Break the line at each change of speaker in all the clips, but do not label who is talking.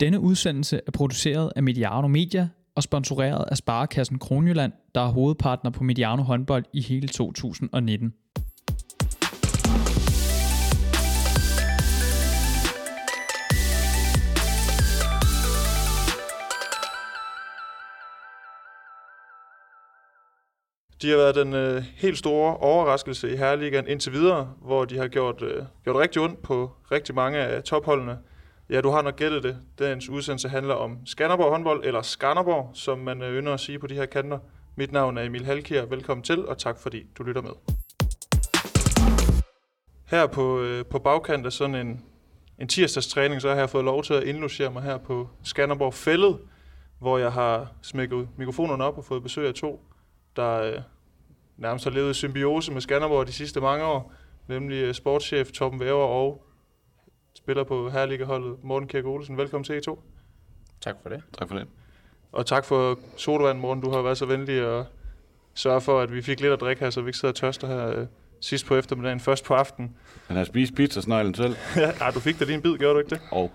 Denne udsendelse er produceret af Mediano Media og sponsoreret af Sparekassen Kronjylland, der er hovedpartner på Mediano håndbold i hele 2019.
De har været den øh, helt store overraskelse i Herreligaen indtil videre, hvor de har gjort, øh, gjort rigtig ondt på rigtig mange af topholdene. Ja, du har nok gættet det. Dagens udsendelse handler om Skanderborg håndbold, eller Skanderborg, som man øh, ynder at sige på de her kanter. Mit navn er Emil Halkier. Velkommen til, og tak fordi du lytter med. Her på, øh, på bagkant af sådan en, en tirsdags træning, så har jeg fået lov til at indlogere mig her på Skanderborg Fællet, hvor jeg har smækket mikrofonerne op og fået besøg af to der øh, nærmest har levet i symbiose med Skanderborg de sidste mange år, nemlig øh, sportschef Torben Væver og spiller på herligeholdet Morten Kirke Olsen. Velkommen til I to.
Tak for det.
Tak for det.
Og tak for sodavand, Morten. Du har været så venlig at sørge for, at vi fik lidt at drikke her, så vi ikke sidder tørster her øh, sidst på eftermiddagen, først på aften.
Han har spist pizza selv.
ja, du fik da din bid, gjorde du ikke det?
Og.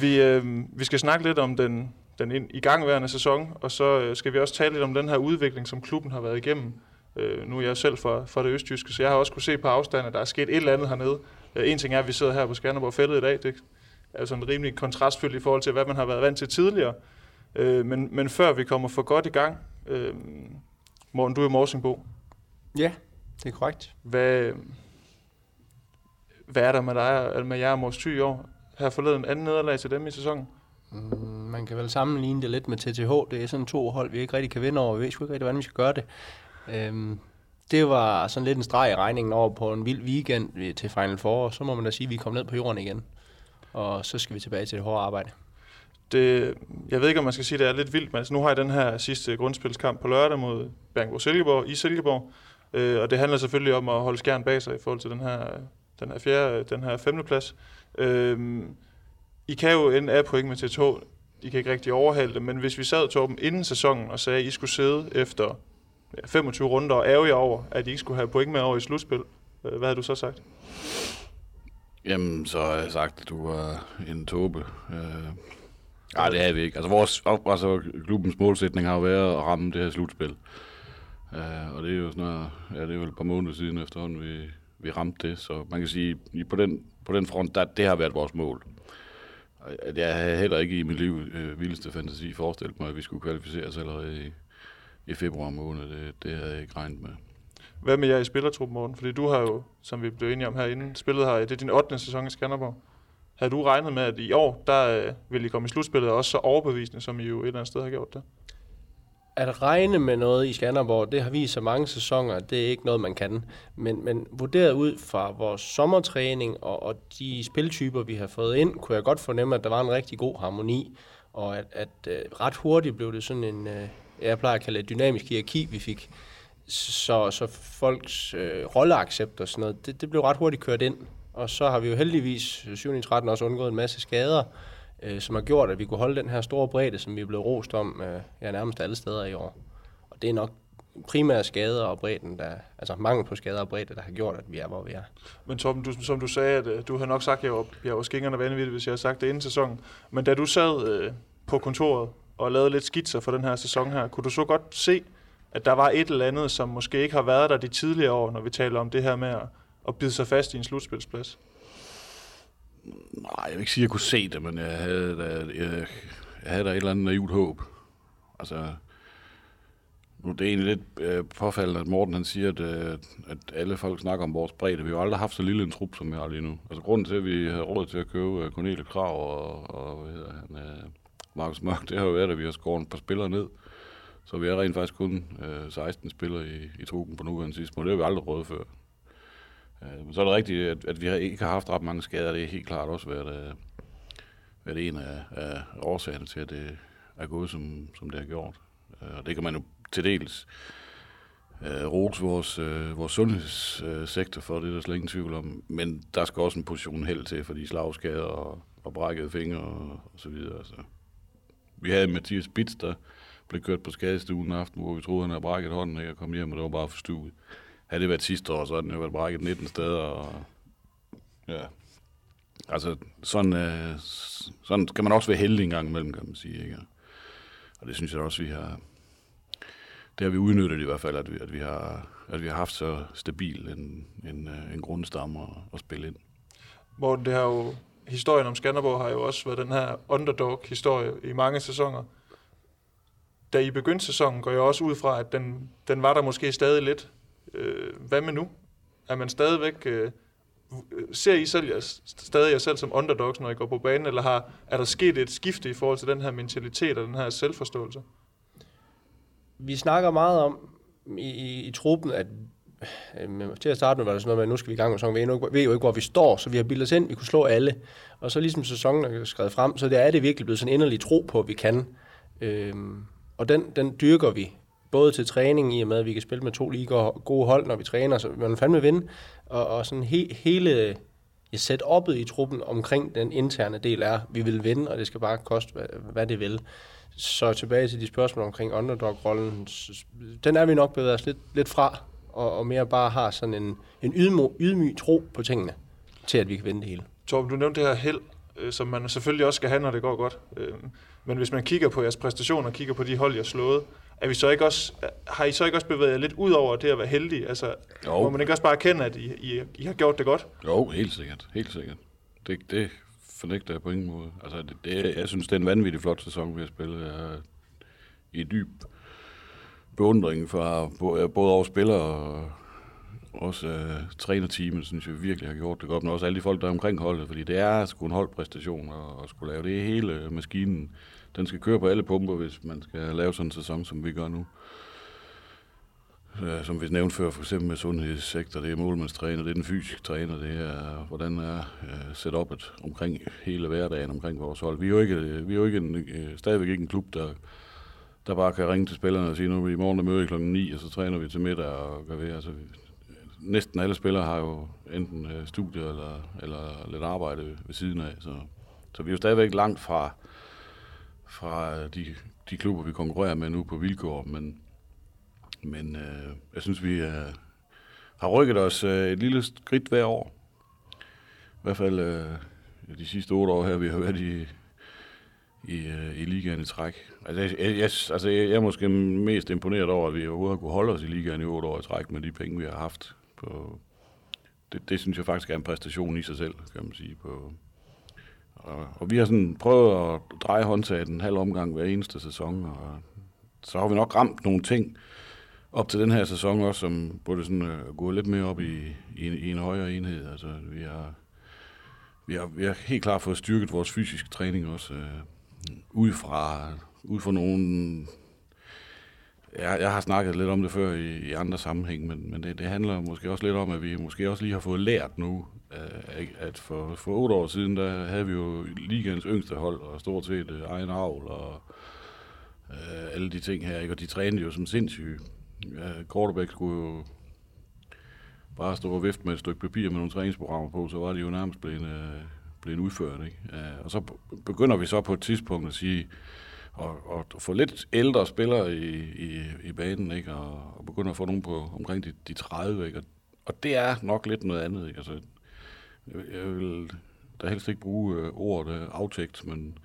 Vi, øh, vi skal snakke lidt om den den igangværende sæson, og så øh, skal vi også tale lidt om den her udvikling, som klubben har været igennem. Øh, nu er jeg selv fra, fra det østjyske, så jeg har også kunne se på afstand, at der er sket et eller andet hernede. Øh, en ting er, at vi sidder her på Skanderborg Fældet i dag. Det er sådan rimelig kontrastfyldt i forhold til, hvad man har været vant til tidligere. Øh, men, men før vi kommer for godt i gang, øh, Morten, du er Morsingbo.
Ja, det er korrekt.
Hvad, hvad er der med dig med jer og Mors Thy i år? Her forleden anden nederlag til dem i sæsonen?
Mm, man kan vel sammenligne det lidt med TTH. Det er sådan to hold, vi ikke rigtig kan vinde over. Vi ved ikke rigtig, hvordan vi skal gøre det. Øhm, det var sådan lidt en streg i regningen over på en vild weekend til Final Four. Så må man da sige, at vi kom ned på jorden igen. Og så skal vi tilbage til det hårde arbejde.
Det, jeg ved ikke, om man skal sige, at det er lidt vildt, men altså, nu har jeg den her sidste grundspilskamp på lørdag mod Bangor Silkeborg i Silkeborg. Øh, og det handler selvfølgelig om at holde skærn bag sig i forhold til den her, den her fjerde, den her femteplads. Øh, i kan jo ende af point med TTH. I kan ikke rigtig overhale det, men hvis vi sad, Torben, inden sæsonen og sagde, at I skulle sidde efter 25 runder og ærge over, at I ikke skulle have point med over i slutspil, øh, hvad havde du så sagt?
Jamen, så har jeg sagt, at du var en tåbe. Øh, nej, det har vi ikke. Altså, vores, altså, klubbens målsætning har jo været at ramme det her slutspil. Øh, og det er jo sådan ja, det er jo et par måneder siden efterhånden, vi, vi ramte det. Så man kan sige, på den, på den front, der, det har været vores mål. Jeg har heller ikke i mit liv øh, vildeste fantasi forestillet mig, at vi skulle kvalificere os allerede i, i februar måned. Det, det havde jeg ikke regnet med.
Hvad med jer i spillertruppen, Morten? Fordi du har jo, som vi blev enige om herinde, spillet her, det er din 8. sæson i Skanderborg. Har du regnet med, at i år, der øh, vil I komme i slutspillet også så overbevisende, som I jo et eller andet sted har gjort det?
at regne med noget i Skanderborg, det har vist sig mange sæsoner, det er ikke noget, man kan. Men, men vurderet ud fra vores sommertræning og, og de spiltyper, vi har fået ind, kunne jeg godt fornemme, at der var en rigtig god harmoni, og at, at uh, ret hurtigt blev det sådan en, uh, jeg plejer at kalde det dynamisk hierarki, vi fik. Så, så folks øh, rolleaccept og sådan noget, det, det blev ret hurtigt kørt ind. Og så har vi jo heldigvis øh, 7. 13 også undgået en masse skader, øh, som har gjort, at vi kunne holde den her store bredde, som vi er blevet rost om øh, ja, nærmest alle steder i år. Og det er nok primære skader og bredden, der, altså mangel på skader og bredde, der har gjort, at vi er, hvor vi er.
Men Torben, du, som du sagde, at øh, du havde nok sagt, at jeg var, jeg var skingerne vanvittig, hvis jeg har sagt det inden sæsonen. Men da du sad øh, på kontoret og lavede lidt skitser for den her sæson her, kunne du så godt se, at der var et eller andet, som måske ikke har været der de tidligere år, når vi taler om det her med at, at bide sig fast i en slutspilsplads?
Nej, jeg vil ikke sige, at jeg kunne se det, men jeg havde da, jeg, jeg havde da et eller andet naivt håb. Altså, nu det er egentlig lidt øh, påfaldende, at Morten han siger, at, øh, at alle folk snakker om vores bredde. Vi har aldrig haft så lille en trup, som vi har lige nu. Altså grunden til, at vi har råd til at købe uh, Cornelie Krav og, og hvad hedder han, uh, Markus Mørk, det har jo været, at vi har skåret et par spillere ned. Så vi er rent faktisk kun øh, 16 spillere i, i truppen på nuværende tidspunkt. Det har vi aldrig råd før. Øh, så er det rigtigt, at, at vi har ikke har haft ret mange skader. Det er helt klart også været, øh, været en af, af årsagerne til, at det er gået, som, som det har gjort. Øh, og det kan man jo til dels øh, rose vores, øh, vores sundhedssektor for, det er der slet ingen tvivl om. Men der skal også en position held til, for de slagskader og, og brækkede fingre og, og så videre. Altså. Vi havde Mathias Bits, der blev kørt på skadestuen aften, hvor vi troede, han havde brækket hånden, ikke? og kom hjem, og det var bare forstuet. Havde det været sidste år, så havde den jo været brækket 19 steder. Og, ja. altså, sådan, øh, sådan kan man også være heldig en gang imellem, kan man sige. Ikke? Og det synes jeg også, vi har, det har vi udnyttet i hvert fald, at vi, at vi, har, at vi har haft så stabil en, en, øh, en grundstamme at, at spille ind.
Hvor det har jo, historien om Skanderborg har jo også været den her underdog-historie i mange sæsoner. Da I begyndte sæsonen, går jeg også ud fra, at den, den var der måske stadig lidt. Øh, hvad med nu? Er man stadigvæk... Øh, øh ser I selv jer, stadig jer selv som underdogs, når I går på banen, eller har, er der sket et skifte i forhold til den her mentalitet og den her selvforståelse?
Vi snakker meget om i, i, i truppen, at øh, til at starte med var det sådan noget med, at nu skal vi i gang med sæsonen. Vi ved jo ikke, hvor vi står, så vi har bildet os ind, vi kunne slå alle. Og så ligesom sæsonen er skrevet frem, så der er det virkelig blevet sådan en inderlig tro på, at vi kan. Øh, og den, den dyrker vi, både til træning i og med, at vi kan spille med to lige gode hold, når vi træner, så man fandme vinde. Og, og sådan he, hele ja, setup'et i truppen omkring den interne del er, vi vil vinde, og det skal bare koste, hvad, hvad det vil. Så tilbage til de spørgsmål omkring underdog-rollen, den er vi nok bevæget os lidt, lidt fra, og, og mere bare har sådan en, en ydmy, ydmyg tro på tingene, til at vi kan vinde det hele.
Torben, du nævnte det her held, øh, som man selvfølgelig også skal have, når det går godt. Øh, men hvis man kigger på jeres præstationer, kigger på de hold, jeg har slået, er vi så ikke også, har I så ikke også bevæget jer lidt ud over det at være heldige? Altså, jo. må man ikke også bare erkende, at I, I, I har gjort det godt?
Jo, helt sikkert. Helt sikkert. Det, det fornægter jeg på ingen måde. Altså, det, det, jeg synes, det er en vanvittig flot sæson, vi har spillet. Jeg er i dyb beundring fra både over spillere og også øh, trænerteamet, synes jeg virkelig har gjort det godt, men også alle de folk, der er omkring holdet, fordi det er sgu en holdpræstation at, at skulle lave det hele maskinen den skal køre på alle pumper, hvis man skal lave sådan en sæson, som vi gør nu. Øh, som vi nævnte før, for eksempel med sundhedssektor, det er målmandstræner, det er den fysiske træner, det er, hvordan er øh, setupet omkring hele hverdagen, omkring vores hold. Vi er jo ikke, vi er jo ikke en, øh, stadigvæk ikke en klub, der, der bare kan ringe til spillerne og sige, nu er vi i morgen der møder kl. 9, og så træner vi til middag og gør ved. Altså, næsten alle spillere har jo enten øh, studier studie eller, eller lidt arbejde ved siden af, så, så vi er jo stadigvæk langt fra, fra øh, de, de klubber, vi konkurrerer med nu på vilkår, men, men øh, jeg synes, vi øh, har rykket os øh, et lille skridt hver år. I hvert fald øh, de sidste otte år her, vi har været i, i, øh, i ligaen i træk. Altså, jeg, jeg, altså, jeg er måske mest imponeret over, at vi overhovedet har kunne holde os i ligaen i otte år i træk med de penge, vi har haft. På, det, det synes jeg faktisk er en præstation i sig selv, kan man sige, på, og, og vi har sådan prøvet at dreje håndtaget en halv omgang hver eneste sæson, og så har vi nok ramt nogle ting op til den her sæson også, som burde sådan uh, gå lidt mere op i, i, i en højere enhed. Altså, vi har, vi har, vi har helt klart fået styrket vores fysiske træning også, uh, ud fra, ud fra nogle jeg, jeg har snakket lidt om det før i, i andre sammenhæng, men, men det, det handler måske også lidt om, at vi måske også lige har fået lært nu, øh, at for, for otte år siden, der havde vi jo ligens yngste hold, og stort set øh, egen avl, og øh, alle de ting her, ikke? og de trænede jo som sindssyge. Ja, quarterback skulle jo bare stå og vifte med et stykke papir med nogle træningsprogrammer på, så var de jo nærmest blevet, øh, blevet udført. Ikke? Øh, og så begynder vi så på et tidspunkt at sige, og, og få lidt ældre spillere i, i, i banen, ikke? Og, og begynde at få nogen på omkring de, de 30, ikke? Og, og det er nok lidt noget andet, ikke? Altså, jeg, jeg vil da helst ikke bruge øh, ordet øh, aftægt, men,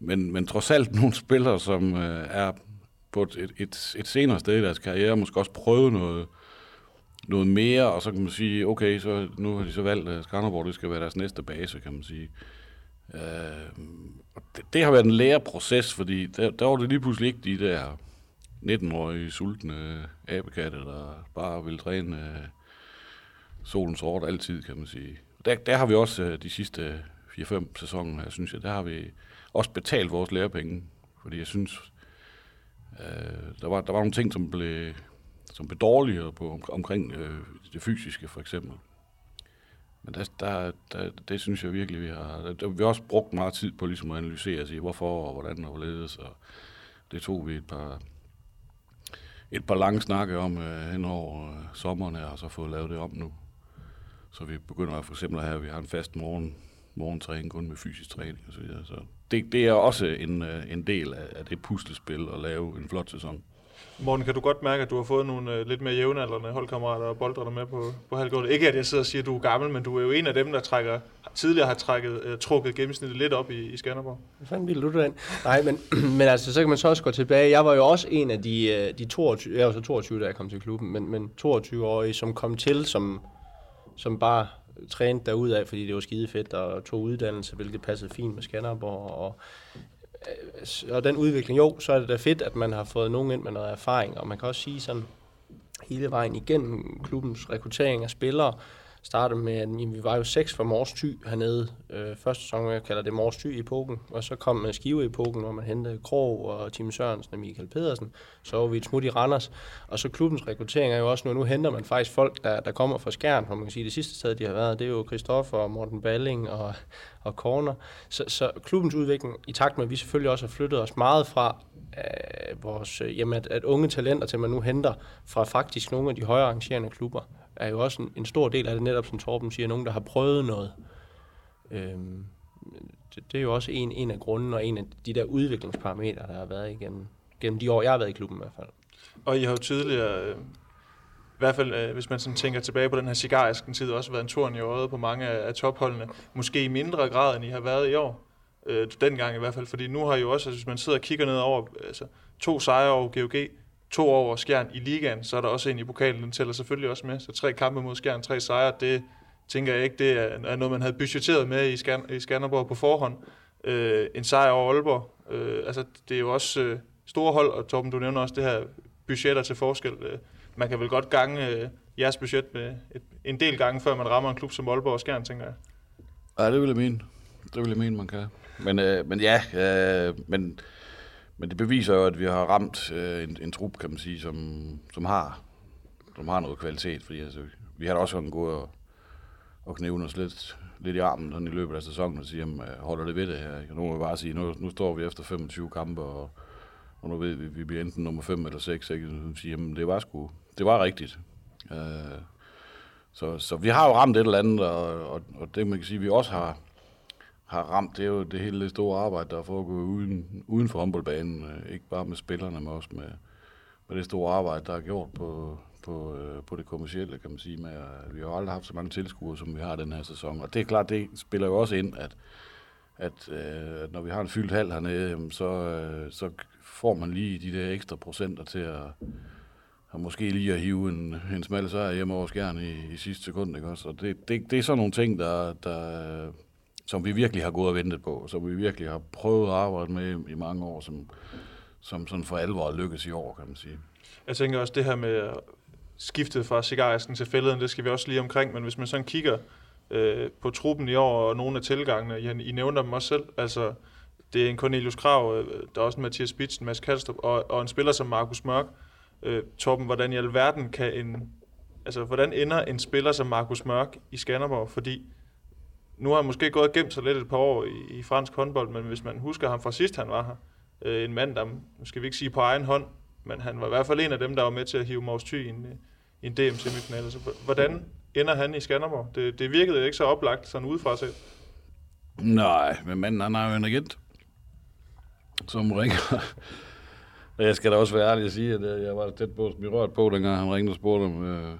men, men trods alt nogle spillere, som øh, er på et, et, et, et senere sted i deres karriere, måske også prøve noget, noget mere, og så kan man sige, okay, så nu har de så valgt, at Skanderborg det skal være deres næste base, kan man sige. Øh, det, det har været en læreproces, fordi der, der var det lige pludselig ikke de der 19-årige sultne abekatte, der bare vil træne øh, solens sort altid, kan man sige. Der, der har vi også øh, de sidste 4-5 sæsoner her, synes jeg, der har vi også betalt vores lærepenge, fordi jeg synes, øh, der, var, der var nogle ting, som blev, som blev dårligere på, om, omkring øh, det fysiske, for eksempel. Men der, der, der, det synes jeg virkelig, vi har... Der, vi har også brugt meget tid på ligesom at analysere og sige, hvorfor og hvordan og hvorledes. Og det tog vi et par, et par lange snakke om øh, hen over øh, sommeren her, og så fået lavet det om nu. Så vi begynder for eksempel at have, at vi har en fast morgen, morgentræning kun med fysisk træning osv. Så, så det, det er også en, øh, en del af, af det puslespil at lave en flot sæson.
Morten, kan du godt mærke, at du har fået nogle øh, lidt mere jævnaldrende holdkammerater og boldrene med på, på halvgulvet? Ikke at jeg sidder og siger, at du er gammel, men du er jo en af dem, der trækker, tidligere har trækket, øh, trukket gennemsnittet lidt op i, i Skanderborg.
Hvad fanden ville du den? Nej, men, men altså, så kan man så også gå tilbage. Jeg var jo også en af de, øh, de 22, jeg var så 22, da jeg kom til klubben, men, men 22-årige, som kom til, som, som bare trænede derudad, fordi det var skide fedt, og tog uddannelse, hvilket passede fint med Skanderborg, og Øh, og den udvikling, jo, så er det da fedt, at man har fået nogen ind med noget erfaring, og man kan også sige sådan, hele vejen igennem klubbens rekruttering af spillere, startede med, at jamen, vi var jo seks fra Mors Thy hernede. Øh, første sæson, jeg kalder det Mors Thy-epoken, og så kom med Skive-epoken, hvor man hentede Krog og Tim Sørensen og Michael Pedersen. Så var vi et smut i Randers. Og så klubbens rekruttering er jo også nu, nu henter man faktisk folk, der, der kommer fra Skjern, hvor man kan sige, det sidste sted, de har været, det er jo Christoffer og Morten Balling og, og Corner. Så, så klubbens udvikling, i takt med, at vi selvfølgelig også har flyttet os meget fra øh, vores, øh, jamen at, at unge talenter til man nu henter fra faktisk nogle af de højere arrangerende klubber, er jo også en, en stor del af det, netop som Torben siger, nogen, der har prøvet noget. Øhm, det, det er jo også en, en af grunden og en af de der udviklingsparametre, der har været igennem gennem de år, jeg har været i klubben i hvert fald.
Og I har jo tidligere, øh, i hvert fald øh, hvis man sådan tænker tilbage på den her cigarisken tid, også været en torn i øjet på mange af, af topholdene. Måske i mindre grad, end I har været i år. Øh, dengang i hvert fald, fordi nu har I jo også, altså, hvis man sidder og kigger ned over øh, altså, to sejre over GOG, to over Skjern i ligaen, så er der også en i pokalen, den tæller selvfølgelig også med. Så tre kampe mod Skjern, tre sejre, det tænker jeg ikke, det er noget, man havde budgetteret med i, Skjern, i Skanderborg på forhånd. Øh, en sejr over Aalborg, øh, altså det er jo også øh, store hold, og Torben, du nævner også det her budgetter til forskel. Øh, man kan vel godt gange øh, jeres budget med et, en del gange, før man rammer en klub som Aalborg og Skjern, tænker jeg.
Ja, det vil jeg mene. Det vil jeg mene, man kan. Men, øh, men ja, øh, men men det beviser jo, at vi har ramt øh, en, en trup, kan man sige, som, som, har, som har noget kvalitet. Fordi altså, vi har da også en god og, at knæve os lidt, lidt i armen sådan i løbet af sæsonen og sige, jamen, øh, holder det ved det her. Nu må vi bare sige, nu, nu står vi efter 25 kampe, og, og nu ved vi, vi bliver enten nummer 5 eller 6. Ikke? Så sige, jamen, det var sgu, det var rigtigt. Øh, så, så vi har jo ramt et eller andet, og, og, og det man kan sige, vi også har, har ramt, det er jo det hele det store arbejde, der foregår uden, uden for håndboldbanen. Øh, ikke bare med spillerne, men også med, med det store arbejde, der er gjort på, på, øh, på det kommercielle, kan man sige. Med, at vi har aldrig haft så mange tilskuere, som vi har den her sæson. Og det er klart, det spiller jo også ind, at, at, øh, at når vi har en fyldt hal hernede, så, så får man lige de der ekstra procenter til at, og måske lige at hive en, en smal sejr hjemme over skærne i, i sidste sekund. Ikke også? Og det, det, det er sådan nogle ting, der, der, som vi virkelig har gået og ventet på, som vi virkelig har prøvet at arbejde med i mange år, som, som sådan for alvor lykkes i år, kan man sige.
Jeg tænker også det her med skiftet fra cigarisken til fælleden, det skal vi også lige omkring, men hvis man sådan kigger øh, på truppen i år og nogle af tilgangene, I, I nævner dem også selv, altså det er en Cornelius Krav, øh, der er også en Mathias Bitsen, Mads Kalstrup, og, og en spiller som Markus Mørk. Øh, Torben, hvordan i alverden kan en, altså hvordan ender en spiller som Markus Mørk i Skanderborg? Fordi nu har han måske gået og gemt sig lidt et par år i, i fransk håndbold, men hvis man husker ham fra sidst, han var her, øh, en mand, der, nu skal vi ikke sige på egen hånd, men han var i hvert fald en af dem, der var med til at hive Mors Thy i en, øh, i en DM-semifinal. Så hvordan ender han i Skanderborg? Det, det virkede ikke så oplagt sådan udefra set.
Nej, men manden han har jo en agent, som ringer. Jeg skal da også være ærlig at sige, at jeg var tæt på at blive rørt på, dengang han ringede og spurgte, om, øh,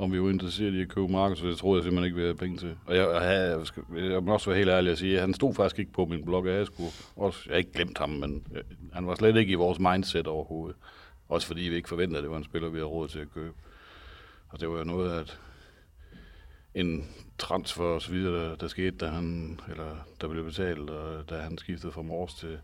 om vi var interesseret i at købe Markus, så det troede jeg simpelthen ikke, vi havde penge til. Og jeg, jeg, jeg, jeg, jeg må også være helt ærlig at sige, at han stod faktisk ikke på min blog, og jeg, skulle også, jeg har ikke glemt ham, men jeg, han var slet ikke i vores mindset overhovedet. Også fordi vi ikke forventede, at det var en spiller, vi havde råd til at købe. Og det var jo noget, at en transfer og så videre, der, der skete, da han, eller der blev betalt, og da han skiftede fra Mors til,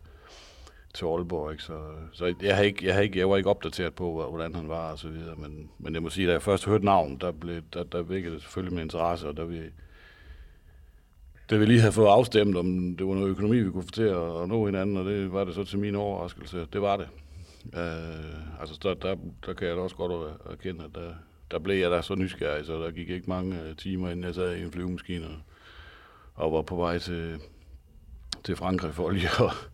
til Aalborg, ikke? Så, så jeg, har ikke, jeg, har ikke, jeg var ikke opdateret på, hvordan han var og så videre, men, men jeg må sige, da jeg først hørte navn, der, blev, der, der vækkede det selvfølgelig min interesse, og der vi, da vi lige havde fået afstemt, om det var noget økonomi, vi kunne få til at nå hinanden, og det var det så til min overraskelse. Det var det. Øh, altså, der, der, der kan jeg da også godt erkende, at der, der blev jeg da så nysgerrig, så der gik ikke mange øh, timer, inden jeg sad i en flyvemaskine og, og var på vej til, til Frankrig for lige at,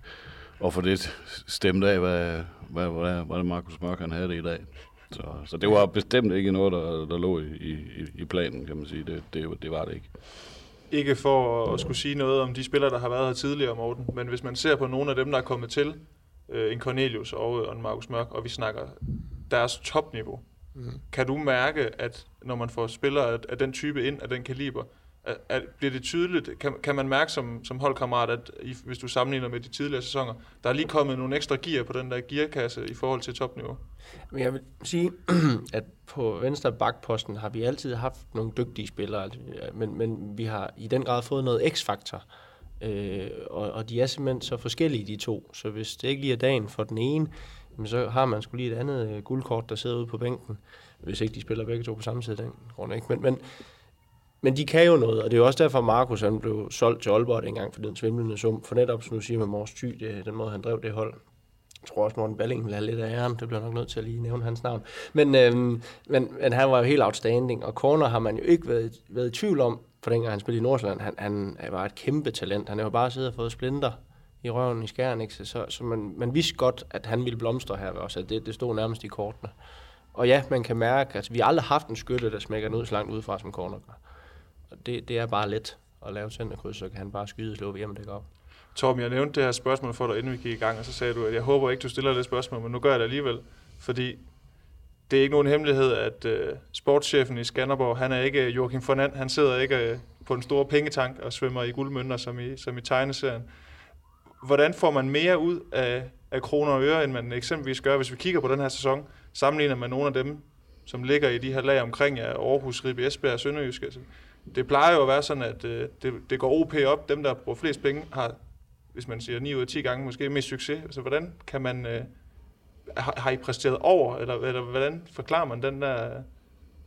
at få det stemt af, hvad, hvad, hvad, hvad Markus Mørk han havde det i dag. Så, så det var bestemt ikke noget, der, der lå i, i, i planen, kan man sige. Det, det, det var det ikke.
Ikke for at skulle sige noget om de spillere, der har været her tidligere, Morten, men hvis man ser på nogle af dem, der er kommet til, øh, en Cornelius og, og en Markus Mørk, og vi snakker deres topniveau. Mm. Kan du mærke, at når man får spillere af, af den type ind, af den kaliber, at, at bliver det tydeligt, kan, kan man mærke som, som holdkammerat, at i, hvis du sammenligner med de tidligere sæsoner, der er lige kommet nogle ekstra gear på den der gearkasse i forhold til topniveau?
Men jeg vil sige, at på venstre bakposten har vi altid haft nogle dygtige spillere, altså, men, men vi har i den grad fået noget x-faktor. Øh, og, og de er simpelthen så forskellige, de to. Så hvis det ikke lige er dagen for den ene, jamen så har man skulle lige et andet øh, guldkort, der sidder ude på bænken. Hvis ikke de spiller begge to på samme tid, den grund ikke. Men, men, men de kan jo noget, og det er jo også derfor, Markus han blev solgt til Aalborg engang for den svimlende sum. For netop, som du siger med Mors Thy, det, den måde han drev det hold. Jeg tror også, Morten Balling vil have lidt af æren. Det bliver nok nødt til at lige nævne hans navn. Men, øhm, men, men han var jo helt outstanding, og Corner har man jo ikke været, været i tvivl om, for dengang han spillede i Nordsjælland. Han, han var et kæmpe talent. Han har jo bare siddet og fået splinter i røven i skæren, ikke? Så, så, så man, man vidste godt, at han ville blomstre her også. Det, det stod nærmest i kortene. Og ja, man kan mærke, at altså, vi har aldrig haft en skytte, der smækker den ud så langt udefra, som Corner gør. Og det, det er bare let at lave centerkryds, så kan han bare skyde og slå hjem det dække op.
Torben, jeg nævnte det her spørgsmål for dig, inden vi gik i gang, og så sagde du, at jeg håber ikke, du stiller det spørgsmål, men nu gør jeg det alligevel. Fordi det er ikke nogen hemmelighed, at uh, sportschefen i Skanderborg, han er ikke øh, Joachim Fernand, han sidder ikke uh, på en stor pengetank og svømmer i guldmønter, som i, som i tegneserien. Hvordan får man mere ud af, af kroner og øre, end man eksempelvis gør, hvis vi kigger på den her sæson, sammenligner med nogle af dem, som ligger i de her lag omkring ja, Aarhus, Ribe, Esbjerg og Sønderjysk. Altså, det plejer jo at være sådan, at øh, det, det går OP op. Dem, der bruger flest penge, har, hvis man siger 9 ud af 10 gange, måske mest succes. Så hvordan kan man... Øh, har, har I præsteret over, eller, eller hvordan forklarer man den der,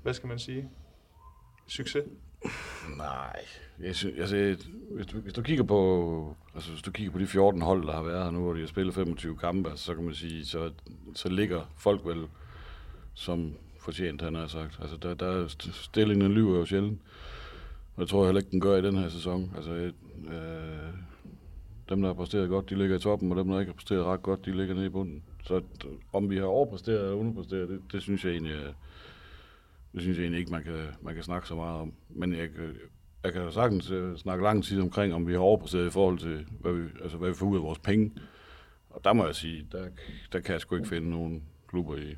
hvad skal man sige, succes?
Nej, jeg synes, altså, hvis, du, hvis du kigger på, altså hvis du kigger på de 14 hold, der har været her nu, hvor de har spillet 25 kampe, altså, så kan man sige, så, så ligger folk vel som fortjent, han har sagt. Altså, der, der er stillingen lyver jo sjældent. Og det tror heller ikke, den gør i den her sæson. Altså, øh, dem, der har præsteret godt, de ligger i toppen, og dem, der ikke har præsteret ret godt, de ligger nede i bunden. Så om vi har overpræsteret eller underpræsteret, det, det synes jeg egentlig, øh, det synes jeg egentlig ikke, man kan, man kan snakke så meget om. Men jeg, øh, jeg kan sagtens øh, snakke lang tid omkring, om vi har overpræsteret i forhold til, hvad vi, altså, hvad vi får ud af vores penge. Og der må jeg sige, der, der kan jeg sgu ikke finde nogen klubber i,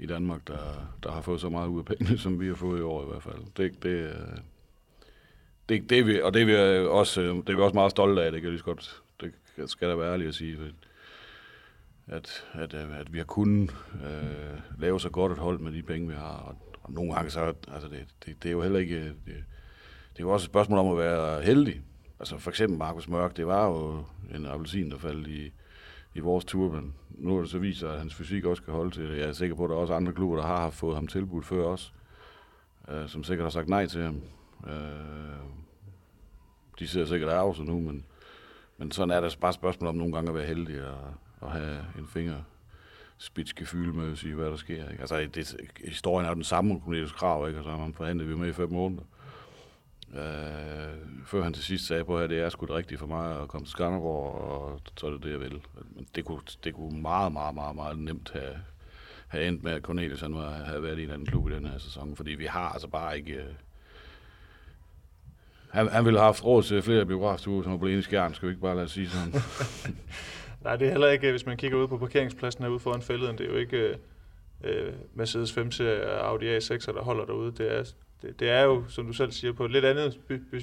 i Danmark, der, der har fået så meget ud af pengene, som vi har fået i år i hvert fald. Det, det, øh, det, det er vi, og det er vi øh, også, øh, det er vi også meget stolte af, det kan lige godt, det skal der være ærlig at sige. At, at, at vi har kunnet øh, lave så godt et hold med de penge, vi har. Og, og nogle gange så, altså det, det, det er jo heller ikke, det, det er jo også et spørgsmål om at være heldig. Altså for eksempel Markus Mørk, det var jo en appelsin, der faldt i, i vores tur, men nu er det så vist at hans fysik også kan holde til det. Jeg er sikker på, at der er også andre klubber, der har fået ham tilbudt før os, øh, som sikkert har sagt nej til ham. Øh, de sidder sikkert af nu, men, men sådan er det bare spørgsmål om nogle gange at være heldig og, og have en finger spidsgefyld med at sige, hvad der sker. Ikke? Altså, det, historien er jo den samme, Cornelius Krav, ikke? Altså, og så har man forhandlet vi med i fem måneder. Øh, Øh, før han til sidst sagde på, at det er sgu det rigtige for mig at komme til Skanderborg, og så er det det, jeg vil. Men det kunne, det kunne meget, meget, meget, meget nemt have, have endt med, at Cornelius han var, havde været i en anden klub i den her sæson, fordi vi har altså bare ikke... Øh, han, han ville have haft råd til flere biografstuer, som var blevet skærm, skal vi ikke bare lade sige sådan.
Nej, det er heller ikke, hvis man kigger ud på parkeringspladsen herude foran fælleden, det er jo ikke øh, øh Mercedes 5 til Audi A6, der holder derude. Det er, det, det er jo, som du selv siger, på et lidt andet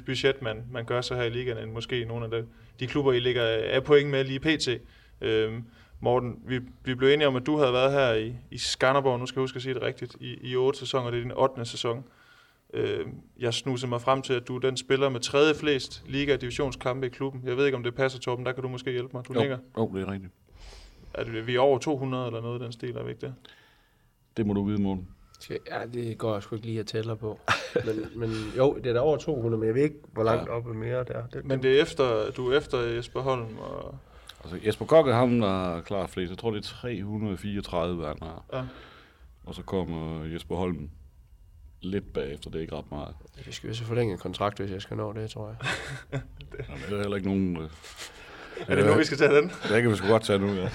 budget, man, man gør så her i ligaen, end måske nogle af de, de klubber, I ligger af point med lige pt. Øhm, Morten, vi, vi blev enige om, at du havde været her i, i Skanderborg, nu skal jeg huske at sige det rigtigt, i, i 8 sæsoner, det er din 8. sæson. Øh, jeg snusede mig frem til, at du er den spiller med tredje flest liga- og divisionskampe i klubben. Jeg ved ikke, om det passer, Torben. Der kan du måske hjælpe mig. Du
jo,
nikker.
Jo, det er rigtigt.
Er det, vi er over 200 eller noget den stil, er vi ikke det?
Det må du vide, Morten.
Ja, det går jeg sgu ikke lige at tælle på. men, men jo, det er da over 200, men jeg ved ikke, hvor langt ja. oppe mere der. Det,
men det er efter, du er efter Jesper Holm og...
Altså Jesper Kokke, ham der er klar flest. Jeg tror, det er 334, han har. Ja. Og så kommer Jesper Holm lidt bagefter, det er ikke ret meget.
Vi skal jo så forlænge en kontrakt, hvis jeg skal nå det, tror jeg.
det. Jamen, det er heller ikke nogen...
Er det nu, vi skal tage den?
Det kan vi sgu godt tage nu, ja.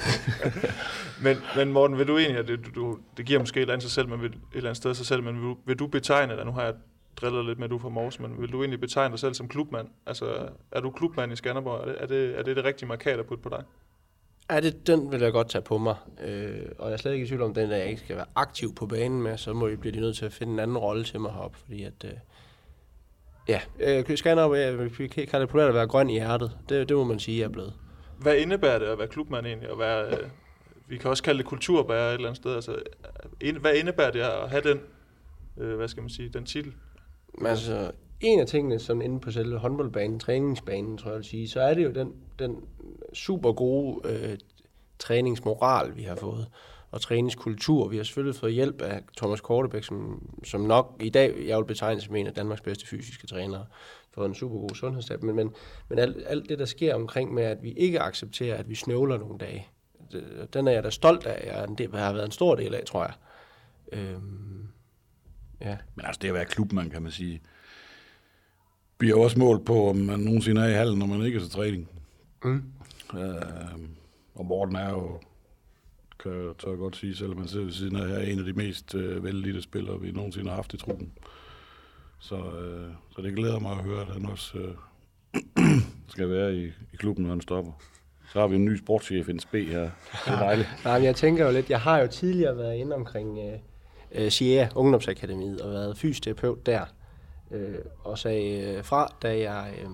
men, men Morten, vil du egentlig, at det, du, det giver måske et eller andet sig selv, men vil, et eller andet sted sig selv, men vil, vil du betegne dig, nu har jeg drillet lidt med, at du er fra Mors, men vil du egentlig betegne dig selv som klubmand? Altså, er du klubmand i Skanderborg? Er det er det, er det, det rigtige markat at putte på dig?
Ja, det, den vil jeg godt tage på mig. Øh, og jeg er slet ikke i tvivl om, den der jeg ikke skal være aktiv på banen med, så må vi blive nødt til at finde en anden rolle til mig heroppe, fordi at... Øh, ja, øh, Skanderup, øh, vi kan det populært at være grøn i hjertet. Det, det må man sige, jeg er blevet.
Hvad indebærer det at være klubmand egentlig? At være, øh, vi kan også kalde det kulturbærer et eller andet sted. Altså, ind, hvad indebærer det at have den, øh, hvad skal man sige, den titel?
Men altså, en af tingene, som inde på selve håndboldbanen, træningsbanen, tror jeg vil sige, så er det jo den, den super gode øh, træningsmoral, vi har fået, og træningskultur. Vi har selvfølgelig fået hjælp af Thomas Kortebæk, som, som nok i dag, jeg vil betegne som en af Danmarks bedste fysiske trænere, for en super god sundhedsstab. Men, men, men alt, alt det, der sker omkring med, at vi ikke accepterer, at vi snøvler nogle dage, den er jeg da stolt af. Jeg, det har været en stor del af, tror jeg. Øhm,
ja. Men altså det at være klubmand, kan man sige, bliver også målt på, om man nogensinde er i hallen, når man ikke er til træning. Mm. Øh, og Morten er jo, kan jeg tør godt sige, selvom man sidder ved siden af her, en af de mest øh, vældige spillere, vi nogensinde har haft i truppen. Så, øh, så det glæder mig at høre, at han også øh, skal være i, i klubben, når han stopper. Så har vi en ny sportschef, en SB her. Det er dejligt.
Nej, men jeg tænker jo lidt, jeg har jo tidligere været inde omkring øh, øh, Sierra Ungdomsakademiet, og været fysioterapeut der. Øh, og sagde øh, fra, da jeg øh,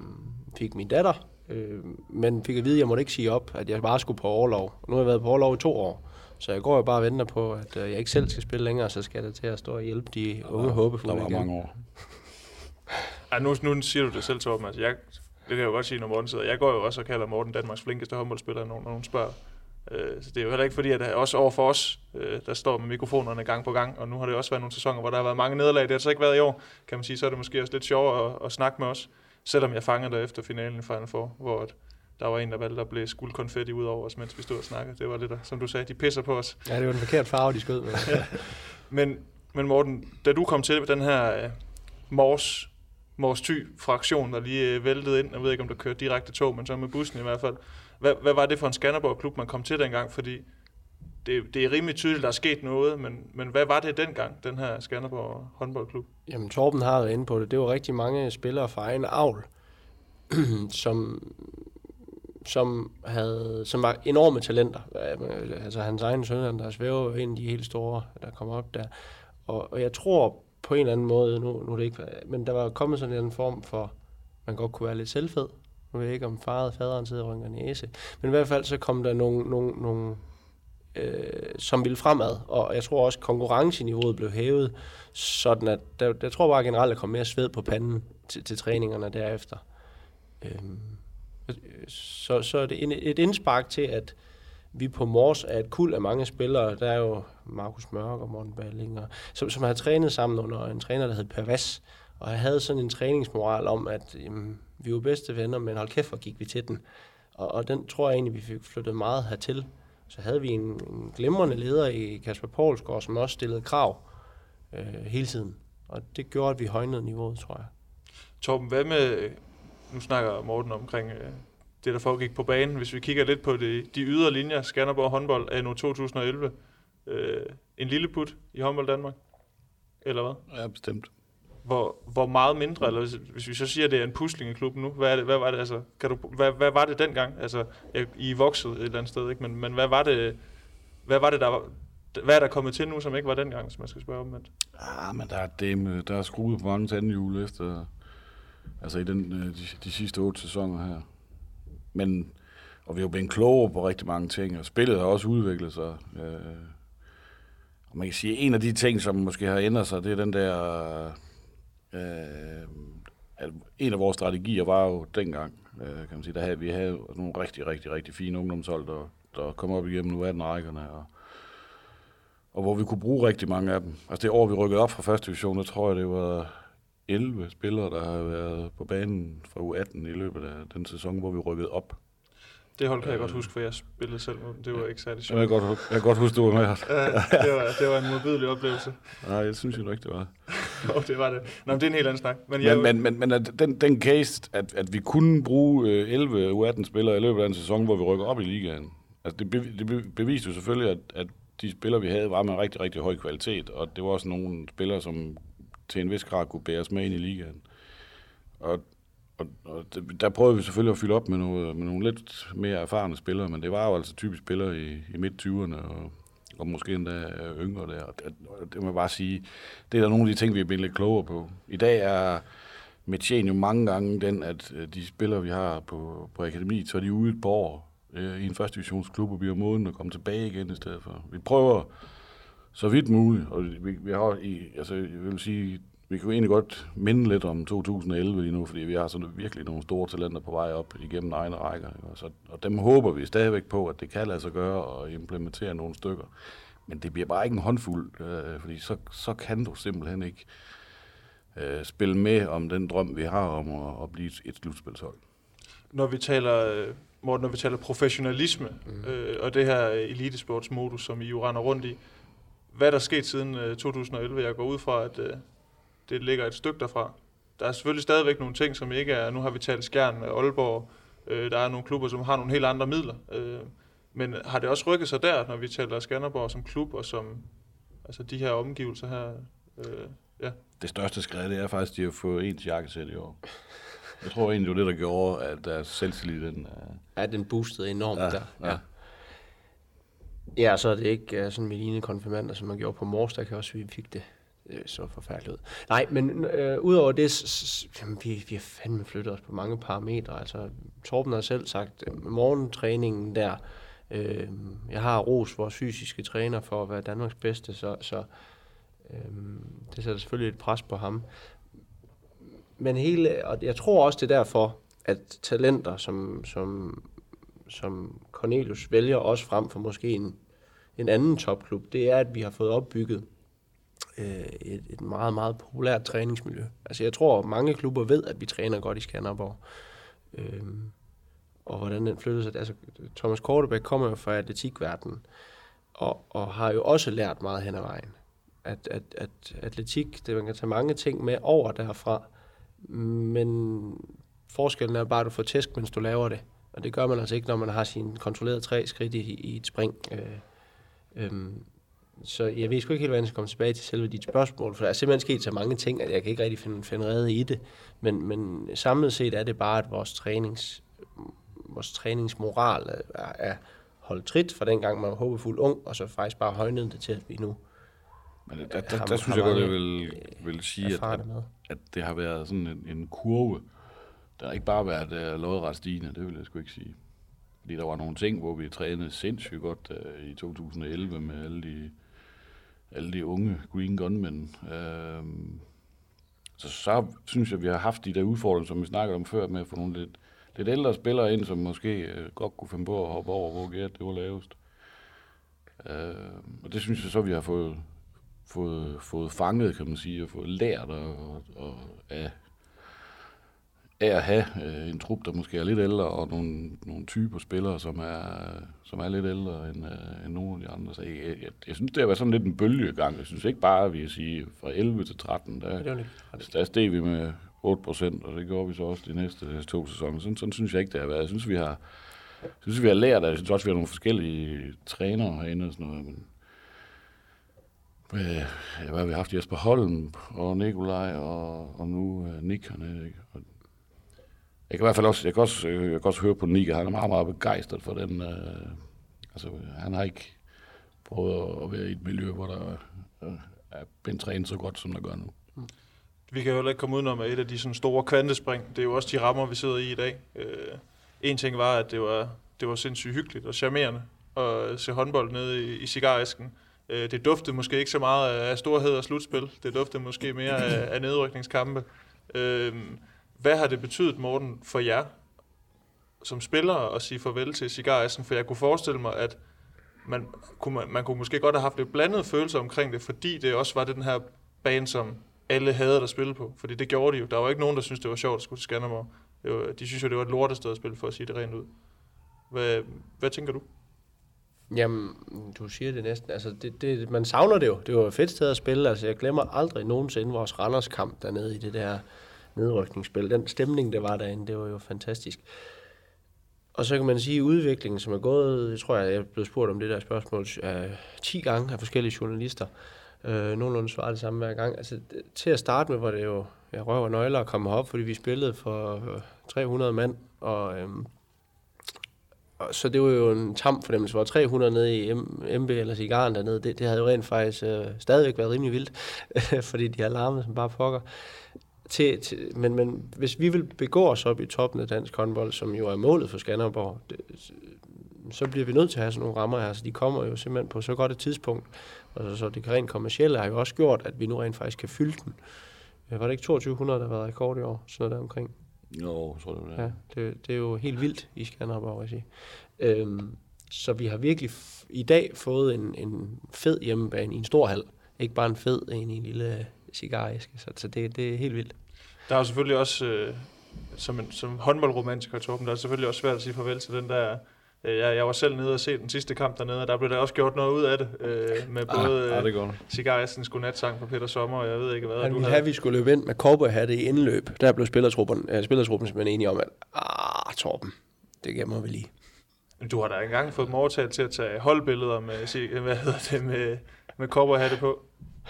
fik min datter, øh, men fik at vide, at jeg måtte ikke sige op, at jeg bare skulle på overlov. Nu har jeg været på overlov i to år, så jeg går jo bare og venter på, at øh, jeg ikke selv skal spille længere, så skal jeg til at stå og hjælpe de unge håbefulde
Der var igen. mange år.
Ej, nu, nu siger du det selv, Torben. Altså, jeg, det kan jeg jo godt sige, når Morten sidder. Jeg går jo også og kalder Morten Danmarks flinkeste håndboldspiller, når nogen spørger. Øh, så det er jo heller ikke fordi, at også over for os, øh, der står med mikrofonerne gang på gang, og nu har det også været nogle sæsoner, hvor der har været mange nederlag. Det har så ikke været i år, kan man sige. Så er det måske også lidt sjovere at, at snakke med os, selvom jeg fangede det efter finalen i Final Four, hvor at der var en, der valgte at blive skuldkonfetti ud over os, mens vi stod og snakkede. Det var der, som du sagde, de pisser på os.
Ja, det var den forkerte farve, de skød med.
men, men Morten, da du kom til den her uh, Mors Mors Thy-fraktion, der lige øh, væltede ind. Jeg ved ikke, om der kørte direkte tog, men så med bussen i hvert fald. Hvad, hvad var det for en Skanderborg-klub, man kom til dengang? Fordi det, det er rimelig tydeligt, der er sket noget, men, men hvad var det dengang, den her Skanderborg håndboldklub?
Jamen, Torben har været inde på det. Det var rigtig mange spillere fra egen avl, som, som, havde, som var enorme talenter. Øh, altså hans egen søn, Anders Væve, var en af de helt store, der kom op der. Og, og jeg tror på en eller anden måde, nu, nu er det ikke, men der var kommet sådan en form for, man godt kunne være lidt selvfed. Nu ved jeg ikke, om faret faderen sidder og rynker næse. Men i hvert fald så kom der nogle, nogle, nogle øh, som ville fremad. Og jeg tror også, konkurrenceniveauet blev hævet, sådan at der, jeg tror bare generelt, at kom mere sved på panden til, til træningerne derefter. Øhm, så, så er det et indspark til, at vi på Mors er et kul af mange spillere. Der er jo Markus Mørk og Morten Balling, og, som, som har trænet sammen under en træner, der hed Per Vass. Og jeg havde sådan en træningsmoral om, at jamen, vi var bedste venner, men hold kæft, hvor gik vi til den. Og, og den tror jeg egentlig, vi fik flyttet meget hertil. Så havde vi en, en glimrende leder i Kasper Poulsgaard, som også stillede krav øh, hele tiden. Og det gjorde, at vi højnede niveauet, tror jeg.
Torben, hvad med, nu snakker Morten omkring øh, det, der foregik på banen. Hvis vi kigger lidt på det, de ydre linjer, Skanderborg håndbold nu 2011. Øh, en lille put i håndbold Danmark? Eller hvad?
Ja, bestemt.
Hvor, hvor meget mindre, eller hvis, hvis vi så siger, at det er en pusling i klubben nu, hvad, er det, hvad var det, altså, kan du, hvad, hvad var det dengang? Altså, I er vokset et eller andet sted, ikke? Men, men hvad var det, hvad var det, der var, hvad er der kommet til nu, som ikke var dengang, hvis man skal spørge om det?
Ja, men der er, det, der er skruet på mange tandhjul efter, altså i den, øh, de, de sidste otte sæsoner her. Men, og vi har jo blevet klogere på rigtig mange ting, og spillet har også udviklet sig. Øh, og man kan sige, at en af de ting, som måske har ændret sig, det er den der... Øh, at en af vores strategier var jo dengang, øh, kan man sige, der havde vi havde nogle rigtig, rigtig, rigtig fine ungdomshold, der, der kom op igennem nu 18 rækkerne, og, og hvor vi kunne bruge rigtig mange af dem. Altså det år, vi rykkede op fra første division, der tror jeg, det var 11 spillere, der har været på banen fra U18 i løbet af den sæson, hvor vi rykkede op.
Det hold kan jeg godt huske, for jeg spillede selv. Det var ikke særlig sjovt.
Jeg kan godt, jeg kan godt huske, du var med.
ja, det, var, det var en modbydelig oplevelse.
Nej, jeg synes jo ikke, det var.
jo, det var det. Nå, men det er en helt anden snak.
Men, jeg, men, men, men, men den, den case, at, at vi kunne bruge 11 øh, U18-spillere i løbet af en sæson, hvor vi rykker op i ligaen, altså det, be, det beviste jo selvfølgelig, at, at de spillere, vi havde, var med rigtig, rigtig høj kvalitet, og det var også nogle spillere, som til en vis grad kunne bæres med ind i ligaen. Og og, og der prøvede vi selvfølgelig at fylde op med, noget, med nogle lidt mere erfarne spillere, men det var jo altså typisk spillere i, i midt-20'erne, og, og måske endda yngre der. Og det, og det må jeg bare sige, det er der nogle af de ting, vi er blevet lidt klogere på. I dag er Metjen jo mange gange den, at øh, de spillere, vi har på, på akademiet, så er de ude et par år øh, i en første divisionsklub, og bliver moden at komme tilbage igen i stedet for. Vi prøver så vidt muligt, og vi, vi har i, altså, jeg vil sige, vi kan jo egentlig godt minde lidt om 2011 lige nu, fordi vi har sådan virkelig nogle store talenter på vej op igennem egne rækker. Ikke? Så, og dem håber vi stadigvæk på, at det kan lade sig gøre og implementere nogle stykker. Men det bliver bare ikke en håndfuld, øh, fordi så, så kan du simpelthen ikke øh, spille med om den drøm, vi har om at, at blive et slutspilshold.
Når vi taler, Morten, når vi taler professionalisme mm. øh, og det her elitesportsmodus, som I jo render rundt i, hvad er der sket siden øh, 2011? Jeg går ud fra, at øh, det ligger et stykke derfra. Der er selvfølgelig stadigvæk nogle ting, som ikke er... Nu har vi talt Skjern med Aalborg. Øh, der er nogle klubber, som har nogle helt andre midler. Øh, men har det også rykket sig der, når vi taler Skanderborg som klub og som altså de her omgivelser her? Øh,
ja. Det største skridt, det er faktisk, at de har fået ens jakkesæt i år. Jeg tror egentlig, det var det, der gjorde, at deres selvtillid, den... Uh...
Ja, den boostede enormt ja, der. Ja. ja. Ja, så er det ikke uh, sådan med lignende konfirmander, som man gjorde på Mors, der kan også, vi fik det det så forfærdeligt ud. Nej, men øh, udover det, jamen, vi, vi har fandme flyttet os på mange parametre. Altså, Torben har selv sagt, øh, morgentræningen der, øh, jeg har ros vores fysiske træner for at være Danmarks bedste, så, så øh, det sætter selvfølgelig et pres på ham. Men hele, og jeg tror også, det er derfor, at talenter som, som, som Cornelius vælger også frem for måske en, en anden topklub, det er, at vi har fået opbygget øh, et, et meget, meget populært træningsmiljø. Altså jeg tror, mange klubber ved, at vi træner godt i Skanderborg. Øh, og hvordan den flyttede sig. Altså, Thomas Kortebæk kommer jo fra atletikverdenen, og, og har jo også lært meget hen ad vejen. At, at, at atletik, det man kan tage mange ting med over derfra, men forskellen er bare, at du får tæsk, mens du laver det. Og det gør man altså ikke, når man har sin kontrolleret tre skridt i, i et spring. Øh, øh, så jeg ved sgu ikke helt, hvordan jeg skal komme tilbage til selve dit spørgsmål, for der er simpelthen sket så mange ting, at jeg kan ikke rigtig finde, finde redde i det. Men, men samlet set er det bare, at vores, trænings, vores træningsmoral er, er holdt trit fra dengang, man var håbefuld ung, og så faktisk bare højnet det til, at vi nu
men der, der, der, der synes jeg godt, jeg vil, vil sige, at, at, at det har været sådan en, en kurve. Der har ikke bare været uh, lodret stigende, det vil jeg sgu ikke sige. Fordi der var nogle ting, hvor vi trænede sindssygt godt uh, i 2011 med alle de alle de unge Green Gunmen. Øh, så, så synes jeg, vi har haft de der udfordringer, som vi snakkede om før, med at få nogle lidt, lidt ældre spillere ind, som måske øh, godt kunne finde på at hoppe over, hvor gæret det var lavest. Øh, og det synes jeg så, vi har fået, fået, fået fanget, kan man sige, og fået lært og, og, af, af at have øh, en trup, der måske er lidt ældre, og nogle, nogle typer spillere, som er, som er lidt ældre end, øh, end nogle af de andre. Så jeg, jeg, jeg, jeg synes, det har været sådan lidt en bølgegang. Jeg synes ikke bare, at vi sige, fra 11 til 13, der, ja, der steg vi med 8 procent, og det gjorde vi så også de næste to sæsoner. Sådan, sådan synes jeg ikke, det har været. Jeg synes, vi har, jeg synes, vi har lært, at jeg synes også, vi har nogle forskellige trænere herinde og sådan noget, men øh, hvad har vi haft? Jesper Holm og Nikolaj og, og nu uh, Nick hernede, ikke? Og jeg kan i hvert fald også, jeg kan også, øh, jeg kan også høre på Nika, han er meget, meget begejstret for den. Øh, altså, han har ikke prøvet at være i et miljø, hvor der øh, er blevet trænet så godt, som der gør nu. Mm.
Vi kan jo heller ikke komme udenom, at et af de sådan store kvantespring, det er jo også de rammer, vi sidder i i dag. Øh, en ting var, at det var, det var sindssygt hyggeligt og charmerende at øh, se håndbold nede i, i cigaræsken. Øh, det duftede måske ikke så meget af storhed og slutspil. Det duftede måske mere af, af nedrykningskampe. Øh, hvad har det betydet, Morten, for jer som spillere at sige farvel til cigaressen? For jeg kunne forestille mig, at man kunne, man, man kunne måske godt have haft lidt blandede følelser omkring det, fordi det også var det den her bane, som alle havde at spille på. Fordi det gjorde de jo. Der var ikke nogen, der syntes, det var sjovt at skulle til Skanderborg. Det var, de synes jo, det var et lortested at spille, for at sige det rent ud. Hvad, hvad tænker du?
Jamen, du siger det næsten. Altså, det, det, man savner det jo. Det var et fedt sted at spille. Altså, jeg glemmer aldrig nogensinde vores Randers kamp dernede i det der nedrykningsspil. Den stemning, der var derinde, det var jo fantastisk. Og så kan man sige, at udviklingen, som er gået, jeg tror, jeg er blevet spurgt om det der spørgsmål øh, uh, 10 gange af forskellige journalister. Uh, nogenlunde svarer det samme hver gang. Altså, til at starte med, var det jo jeg røv og nøgler at komme op, fordi vi spillede for øh, 300 mand, og, øhm, og så det var jo en tam fornemmelse, hvor 300 nede i M- MB eller Cigaren dernede, det, det havde jo rent faktisk øh, stadigvæk været rimelig vildt, fordi de har larmet som bare pokker. Til, til, men, men hvis vi vil begå os op i toppen af dansk håndbold, som jo er målet for Skanderborg, det, så bliver vi nødt til at have sådan nogle rammer her, så de kommer jo simpelthen på så godt et tidspunkt. Og så, så det rent kommercielle har jo også gjort, at vi nu rent faktisk kan fylde den. Øh, Var det ikke 2200, der har været rekord i år? Sådan noget der omkring.
Jo, jeg tror det var det.
Ja, det, det er jo helt vildt i Skanderborg, vil jeg sige. Øhm, så vi har virkelig i dag fået en, en fed hjemmebane i en stor hal. Ikke bare en fed en i en lille cigaræske. Så, så det, det er helt vildt.
Der er jo selvfølgelig også, øh, som, en, som håndboldromantiker, Torben, der er selvfølgelig også svært at sige farvel til den der... Øh, jeg, jeg var selv nede og se den sidste kamp dernede, og der blev der også gjort noget ud af det, øh, med både
Ah, ja,
øh,
det går nok.
Cigaræstens godnatsang på Peter Sommer, og jeg ved ikke hvad.
Han ville
havde.
have, vi skulle løbe ind med cowboyhatte i indløb. Der blev spillertruppen, øh, spillertruppen simpelthen enige om, at ah, Torben, det gemmer vi lige.
Du har da engang fået dem overtalt til at tage holdbilleder med, hvad hedder det, med, med cowboyhatte på.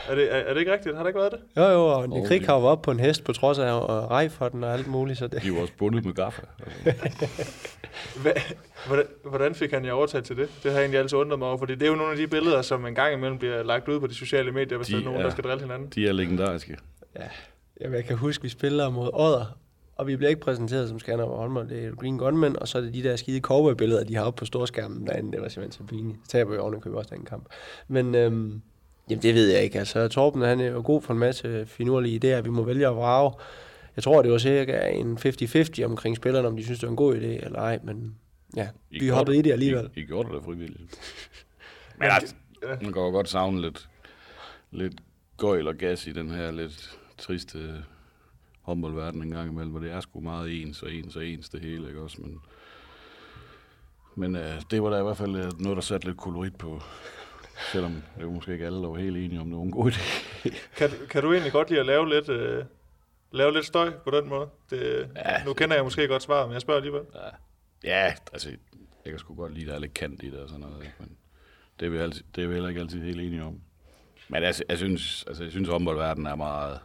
Er det, er, er det ikke rigtigt? Har det ikke været det?
Jo, jo, og
Oh,
Krik har jo op på en hest, på trods af at rej for den og alt muligt. Så det,
De var også bundet med gaffa.
Hva, hvordan, hvordan fik han jer overtalt til det? Det har jeg egentlig altid undret mig over, fordi det er jo nogle af de billeder, som en gang imellem bliver lagt ud på de sociale medier, hvis
De
der er nogen,
er-
der skal drille hinanden.
De er legendariske.
Jamen, jeg kan huske, vi spiller mod Odder, og vi bliver ikke præsenteret som Skanderborg håndbold. Det er Green Gunman, og så er det de der skide cowboy-billeder, de har oppe på storskærmen derinde. Det var simpelthen så pinligt. Taber vi oven købe også den kamp. Men øhm, jamen, det ved jeg ikke. Altså, Torben han er jo god for en masse finurlige idéer, vi må vælge at vrage. Jeg tror, det var cirka en 50-50 omkring spillerne, om de synes, det var en god idé eller ej, men ja,
I
vi hoppede i det alligevel.
I, I gjorde det da frivilligt.
Men
altså,
ja.
man kan jo godt savne lidt, lidt gøjl og gas i den her lidt triste håndboldverden en gang imellem, hvor det er sgu meget ens og ens og ens det hele, ikke også? Men, men øh, det var da i hvert fald øh, noget, der satte lidt kolorit på, selvom det var måske ikke alle, der var helt enige om, det var en god idé.
Kan, kan du egentlig godt lide at lave lidt, øh, lave lidt støj på den måde? Det,
Ja.
Nu kender jeg måske godt svaret, men jeg spørger alligevel.
Ja, altså, jeg kan sgu godt lide, at der er lidt kant i det og sådan noget, men det er, vi altid, det er vi heller ikke altid helt enige om. Men altså, jeg synes, altså, jeg synes, håndboldverdenen er meget...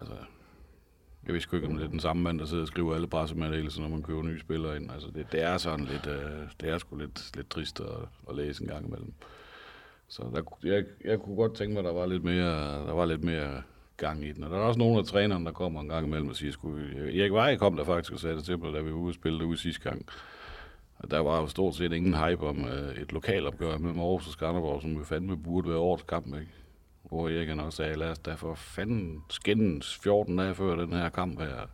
Altså, jeg ved sgu ikke, om det er den samme mand, der sidder og skriver alle pressemeddelelser, når man køber nye spillere ind. Altså, det, det er sådan lidt, øh, det er sgu lidt, lidt trist at, at læse en gang imellem. Så der, kunne- jeg, jeg kunne godt tænke mig, at der var lidt mere, der var lidt mere gang i den. Og der er også nogle af trænerne, der kommer en gang imellem og siger, sgu, øh, Erik Vej kom der faktisk og sagde det til mig, da vi var ude og spille derude sidste gang. Og der var jo stort set ingen hype om øh, et lokalopgør mellem Aarhus og Skanderborg, som vi fandme burde være årets kamp, ikke? Hvor Erik han også sagde, lad os da for fanden skændes 14 dage før den her kamp her. Og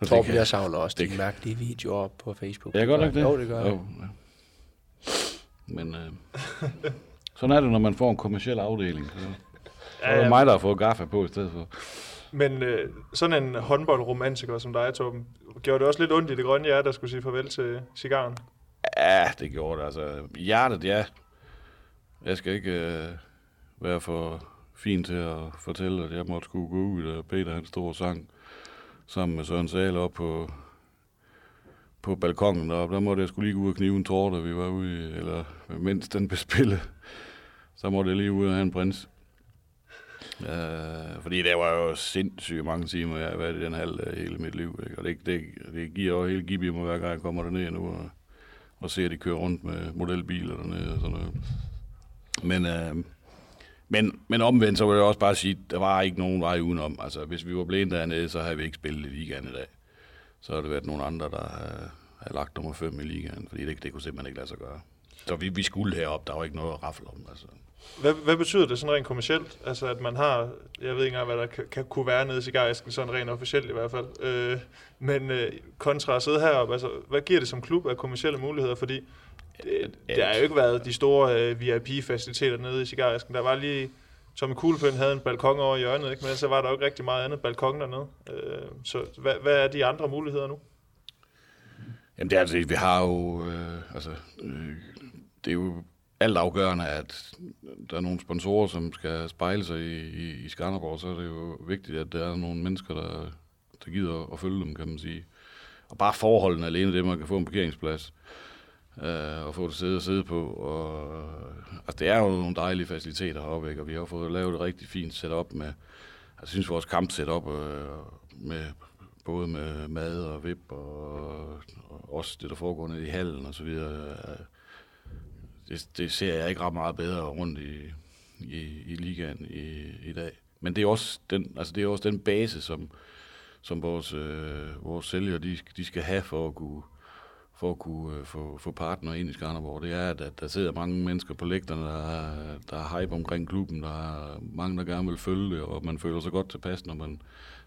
det
Torben,
kan-
jeg savner også
det
de
kan-
mærkelige videoer op på Facebook.
Ja, godt nok det.
Jo, det gør jeg.
Jo, ja. Men øh, sådan er det, når man får en kommersiel afdeling. Så, så er det mig, der har fået gaffa på i stedet for.
Men øh, sådan en håndboldromantiker som dig, Torben, gjorde det også lidt ondt i det grønne hjerte, der skulle sige farvel til cigaren.
Ja, det gjorde det. Altså, hjertet, ja. Jeg skal ikke øh, være for fin til at fortælle, at jeg måtte skulle gå ud, og Peter han stod og sang sammen med Søren Sale op på, på balkongen deroppe. Der måtte jeg skulle lige gå ud og knive en tår, da vi var ude, i- eller mens den blev spillet. Så måtte jeg lige ud og have en prins. Øh, fordi det var jo sindssygt mange timer, jeg har været i den halv øh, hele mit liv. Ikke? Og det, det, det giver jo helt gib i mig, hver gang jeg kommer derned nu. Og, og ser, at de kører rundt med modelbiler dernede og sådan noget. Men, øh, men, men omvendt, så vil jeg også bare sige, at der var ikke nogen vej udenom. Altså, hvis vi var blevet dernede, så havde vi ikke spillet i ligaen i dag. Så havde det været nogle andre, der øh, havde, havde lagt nummer 5 i ligaen, fordi det, det kunne simpelthen ikke lade sig gøre. Så vi, vi skulle herop, der var ikke noget at rafle om. Altså.
Hvad, hvad betyder det sådan rent kommercielt? Altså, at man har, jeg ved ikke engang, hvad der kan, kan kunne være nede i cigaræsken, sådan rent officielt i hvert fald. Øh, men øh, kontra at sidde heroppe, altså, hvad giver det som klub af kommersielle muligheder? Fordi det, der har jo ikke været de store øh, VIP-faciliteter nede i cigaræsken. Der var lige, Tommy Kuglepind havde en balkon over i hjørnet, ikke? men så var der jo ikke rigtig meget andet balkon dernede. Øh, så hvad, hvad er de andre muligheder nu?
Jamen det er altså, vi har jo, øh, altså, øh, det er jo alt afgørende, at der er nogle sponsorer, som skal spejle sig i, i, i Skanderborg, så er det jo vigtigt, at der er nogle mennesker, der, der gider at følge dem, kan man sige. Og bare forholdene alene, det man kan få en parkeringsplads. øh, Øh, og få det sidde og sidde på. Og, altså, det er jo nogle dejlige faciliteter heroppe, ikke? og vi har fået lavet et rigtig fint setup med, altså, jeg synes vores kamp setup øh, med både med mad og vip og, og også det, der foregår nede i hallen og så videre. Øh, det, det ser jeg ikke ret meget bedre rundt i, i, i ligaen i, i dag. Men det er også den, altså det er også den base, som, som vores, øh, vores sælgere de, de skal have for at kunne, for at kunne øh, få, få partner ind i Skanderborg. Det er, at, at der sidder mange mennesker på lægterne, der, er, der er hype omkring klubben, der er mange, der gerne vil følge det, og man føler sig godt tilpas, når man,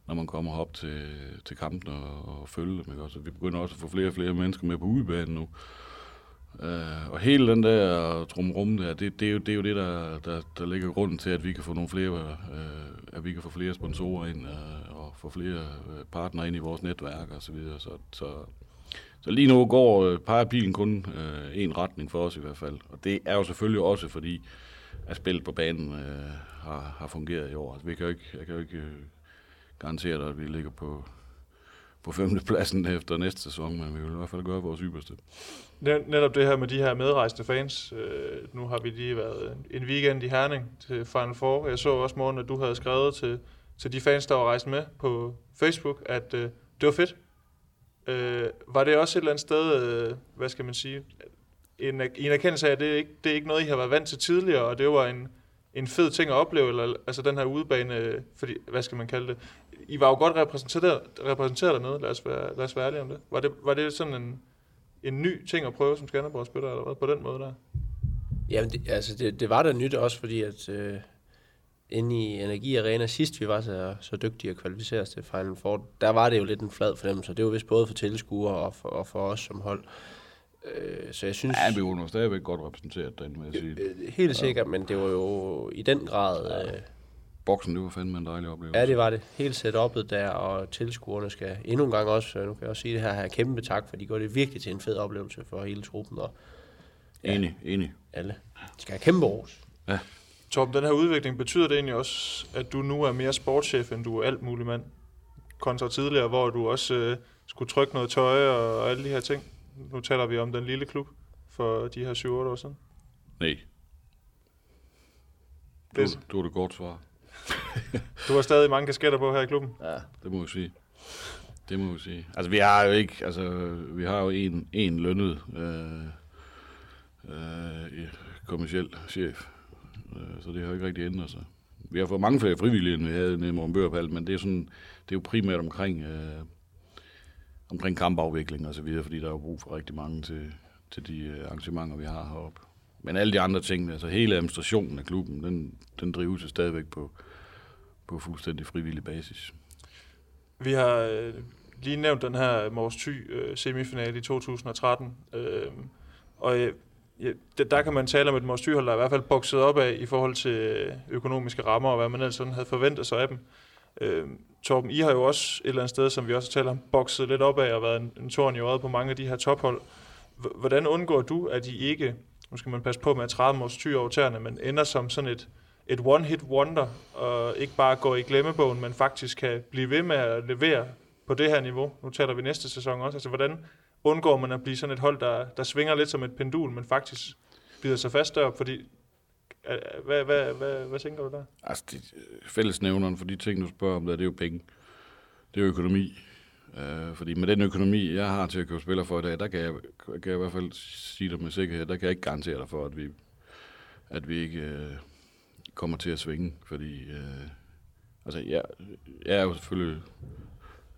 når man kommer op til, til kampen og, og følge dem. Ikke? Så vi begynder også at få flere og flere mennesker med på udebanen nu. Øh, og hele den der trumrum der, det, det, er jo, det er jo det, der, der, der ligger grunden til, at vi kan få nogle flere, øh, at vi kan få flere sponsorer ind øh, og få flere øh, partnere ind i vores netværk og så videre. Så, så, så lige nu går uh, peger pilen kun øh, en retning for os i hvert fald. Og det er jo selvfølgelig også fordi, at spillet på banen øh, har, har fungeret i år. Altså, vi kan jo ikke, jeg kan jo ikke øh, garantere dig, at vi ligger på, på femtepladsen efter næste sæson, men vi vil i hvert fald gøre vores ypperste.
Netop det her med de her medrejsende fans. Øh, nu har vi lige været en weekend i Herning til Final Four. Jeg så også morgen, at du havde skrevet til, til de fans, der var rejst med på Facebook, at øh, det var fedt. Øh, var det også et eller andet sted, øh, hvad skal man sige, en, en erkendelse af, at det ikke det er ikke noget, I har været vant til tidligere, og det var en, en fed ting at opleve, eller, altså den her udebane, fordi, hvad skal man kalde det, I var jo godt repræsenteret, repræsenteret dernede, lad os være, lad os være ærlige om det. Var det, var det sådan en, en ny ting at prøve som Skanderborg-spiller, eller hvad, på den måde der?
Jamen, det, altså det, det var da nyt også, fordi at øh, inde i Energi Arena sidst vi var så, så dygtige at kvalificere os til Final Four, der var det jo lidt en flad fornemmelse, det var vist både for tilskuere og for, og for os som hold.
Øh, så jeg synes... Ja, vi var stadigvæk godt repræsenteret den, vil jeg sige.
Øh, helt sikkert, ja. men det var jo i den grad... Øh,
Boksen, det var fandme en dejlig oplevelse.
Ja, det var det. Helt setup'et der, og tilskuerne skal endnu en gang også, nu kan jeg også sige det her, have kæmpe tak, for de gør det virkelig til en fed oplevelse for hele truppen. Og,
ja, enig, enig.
Alle. De skal have kæmpe ros. Ja.
Torben, den her udvikling, betyder det egentlig også, at du nu er mere sportschef, end du er alt mulig mand? Kontra tidligere, hvor du også øh, skulle trykke noget tøj og, og alle de her ting. Nu taler vi om den lille klub for de her 7-8 år siden.
Nej. Du, du er det godt svar.
du har stadig mange kasketter på her i klubben.
Ja, det må jeg sige. Det må jeg sige. Altså, vi har jo ikke, altså, vi har jo en, en lønnet øh, øh, kommersiel chef, Øh, så det har ikke rigtig ændret sig. Vi har fået mange flere frivillige, end vi havde nede i Morgenbørpal, men det er, sådan, det er jo primært omkring, øh, omkring kampafvikling og så videre, fordi der er jo brug for rigtig mange til, til de øh, arrangementer, vi har heroppe. Men alle de andre ting, altså hele administrationen af klubben, den, den drives stadigvæk på, på fuldstændig frivillig basis.
Vi har øh, lige nævnt den her Mors Thy øh, semifinale i 2013, øh, og øh, ja, der kan man tale om et Mors der er i hvert fald bokset op af i forhold til øh, økonomiske rammer, og hvad man ellers sådan havde forventet sig af dem. Øh, Torben, I har jo også et eller andet sted, som vi også taler om, bokset lidt op af og været en, en torn i øjet på mange af de her tophold. Hvordan undgår du, at I ikke, nu skal man passe på med at træde Mors over tæerne, men ender som sådan et et one-hit wonder, og ikke bare går i glemmebogen, men faktisk kan blive ved med at levere på det her niveau. Nu taler vi næste sæson også. Altså, hvordan undgår man at blive sådan et hold, der, der svinger lidt som et pendul, men faktisk bider sig fast deroppe, fordi hvad, hvad, hvad, hvad tænker du der?
Altså, de, fællesnævneren for de ting, du spørger om, der, det er jo penge. Det er jo økonomi. Øh, fordi med den økonomi, jeg har til at købe spiller for i dag, der kan jeg, kan jeg i hvert fald sige dig med sikkerhed, der kan jeg ikke garantere dig for, at vi, at vi ikke øh, kommer til at svinge, fordi øh, altså, jeg, jeg er jo selvfølgelig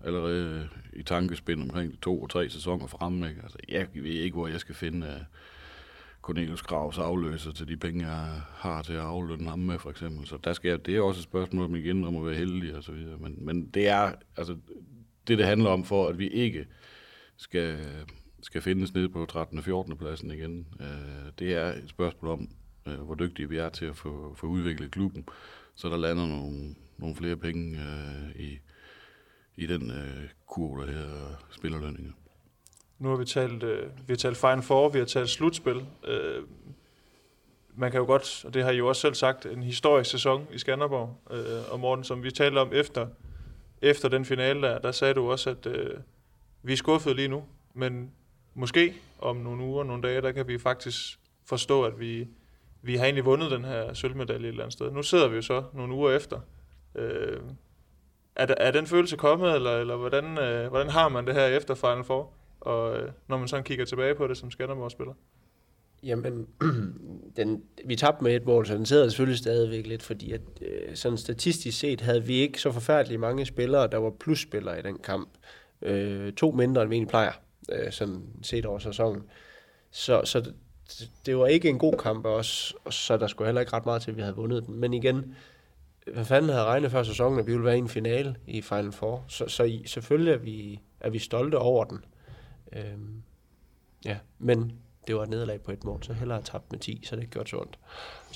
allerede øh, i tankespind omkring de to og tre sæsoner fremme. Ikke? Altså, jeg ved ikke, hvor jeg skal finde uh, Cornelius Gravs afløser til de penge, jeg har til at aflønne ham med, for eksempel. Så der skal jeg, det er også et spørgsmål om igen om at være heldig og så videre. Men, men det er, altså, det det handler om for, at vi ikke skal, skal findes nede på 13. og 14. pladsen igen. Uh, det er et spørgsmål om, hvor dygtige vi er til at få, få udviklet klubben, så der lander nogle, nogle flere penge øh, i, i den øh, kurve, der hedder spillerlønninger.
Nu har vi talt, øh, vi har talt Final Four, vi har talt slutspil. Øh, man kan jo godt, og det har I jo også selv sagt, en historisk sæson i Skanderborg. Øh, og Morten, som vi talte om efter, efter den finale der, der sagde du også, at øh, vi er skuffede lige nu, men måske om nogle uger, nogle dage, der kan vi faktisk forstå, at vi, vi har egentlig vundet den her sølvmedalje et eller andet sted. Nu sidder vi jo så nogle uger efter. Øh, er, der, er den følelse kommet, eller, eller hvordan, øh, hvordan har man det her efter Final Four, og, øh, når man sådan kigger tilbage på det som Skanderborg-spiller?
Jamen, den, vi tabte med et mål, så den sidder selvfølgelig stadigvæk lidt, fordi at, øh, sådan statistisk set havde vi ikke så forfærdeligt mange spillere, der var plusspillere i den kamp. Øh, to mindre, end vi egentlig plejer, øh, sådan set over sæsonen. Så, så det, det var ikke en god kamp også, så der skulle heller ikke ret meget til, at vi havde vundet den. Men igen, hvad fanden havde regnet før sæsonen, at vi ville være i en finale i Final Four. Så, så i, selvfølgelig er vi, er vi stolte over den. Øhm, ja, men det var et nederlag på et mål, så hellere tabt med 10, så det gjort så ondt.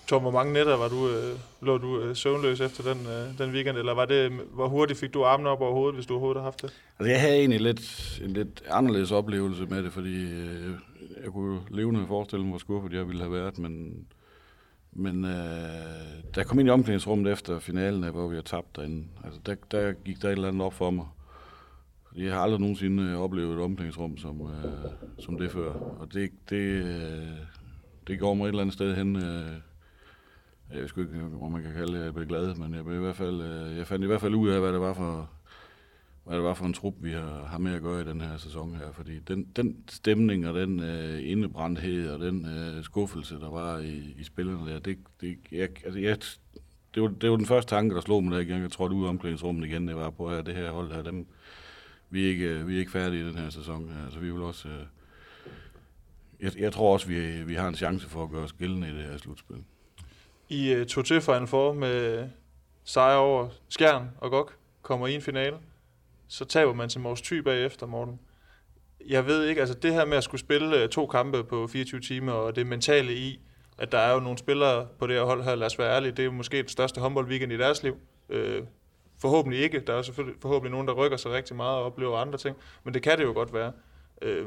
Tom, hvor mange nætter var du, øh, lå du øh, søvnløs efter den, øh, den weekend, eller var det, hvor hurtigt fik du armene op over hovedet, hvis du overhovedet har haft det?
Altså, jeg havde egentlig lidt, en lidt anderledes oplevelse med det, fordi øh, jeg kunne levende forestille mig, hvor skuffet jeg ville have været, men, men øh, da jeg kom ind i omklædningsrummet efter finalen, hvor vi har tabt derinde, altså der, der gik der et eller andet op for mig. Jeg har aldrig nogensinde øh, oplevet et omklædningsrum som, øh, som det før, og det, det, øh, det går mig et eller andet sted hen. Øh, jeg ved ikke, hvor man kan kalde det, jeg blev glad, men jeg, blev i hvert fald, øh, jeg fandt i hvert fald ud af, hvad det var for, hvad det var for en trup, vi har, har med at gøre i den her sæson her. Fordi den, den stemning og den øh, indebrændthed og den øh, skuffelse, der var i, i spillerne der, det, det, jeg, altså jeg, det, var, det var den første tanke, der slog mig, da jeg, jeg trådte ud af omklædningsrummet igen. Det var på, at det her hold her, dem, vi er ikke, øh, vi er ikke færdige i den her sæson. Her. Altså, vi vil også... Øh, jeg, jeg tror også, vi, vi har en chance for at gøre os gældende i det her slutspil.
I uh, tog til Final Four med øh, sejr over Skjern og Gok, kommer i en finale. Så taber man til Mors Thy bagefter, Morten. Jeg ved ikke, altså det her med at skulle spille øh, to kampe på 24 timer, og det mentale i, at der er jo nogle spillere på det her hold her, lad os være ærlige, det er jo måske den største håndboldweekend i deres liv. Øh, Forhåbentlig ikke. Der er selvfølgelig forhåbentlig nogen, der rykker sig rigtig meget og oplever andre ting. Men det kan det jo godt være. Øh,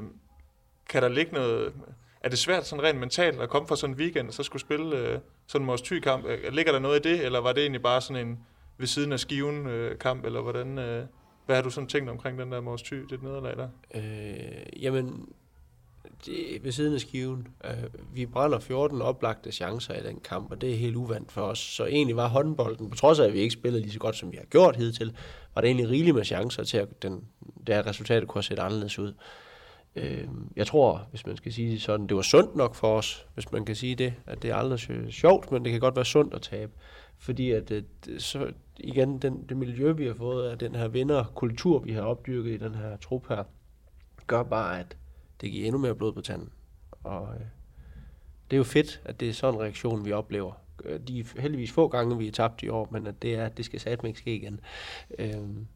kan der ligge noget... Er det svært sådan rent mentalt at komme fra sådan en weekend og så skulle spille øh, sådan en Mors kamp øh, Ligger der noget i det, eller var det egentlig bare sådan en ved siden af skiven øh, kamp, eller hvordan... Øh, hvad har du sådan tænkt omkring den der Mors Thy, det nederlag der?
Øh, jamen, det, ved siden af skiven. Øh, vi brænder 14 oplagte chancer i den kamp, og det er helt uvandt for os. Så egentlig var håndbolden, på trods af at vi ikke spillede lige så godt, som vi har gjort hidtil, var det egentlig rigeligt med chancer til, at den, det her resultat kunne have set anderledes ud. Øh, jeg tror, hvis man skal sige det sådan, det var sundt nok for os, hvis man kan sige det, at det er aldrig sjovt, men det kan godt være sundt at tabe. Fordi at øh, det, så igen, den, det miljø, vi har fået af den her vinderkultur, vi har opdyrket i den her trup her, gør bare, at det giver endnu mere blod på tanden. Og øh, det er jo fedt, at det er sådan en reaktion, vi oplever. Øh, de er heldigvis få gange, vi er tabt i år, men at det, er, at det skal satme ikke ske igen. Øhm,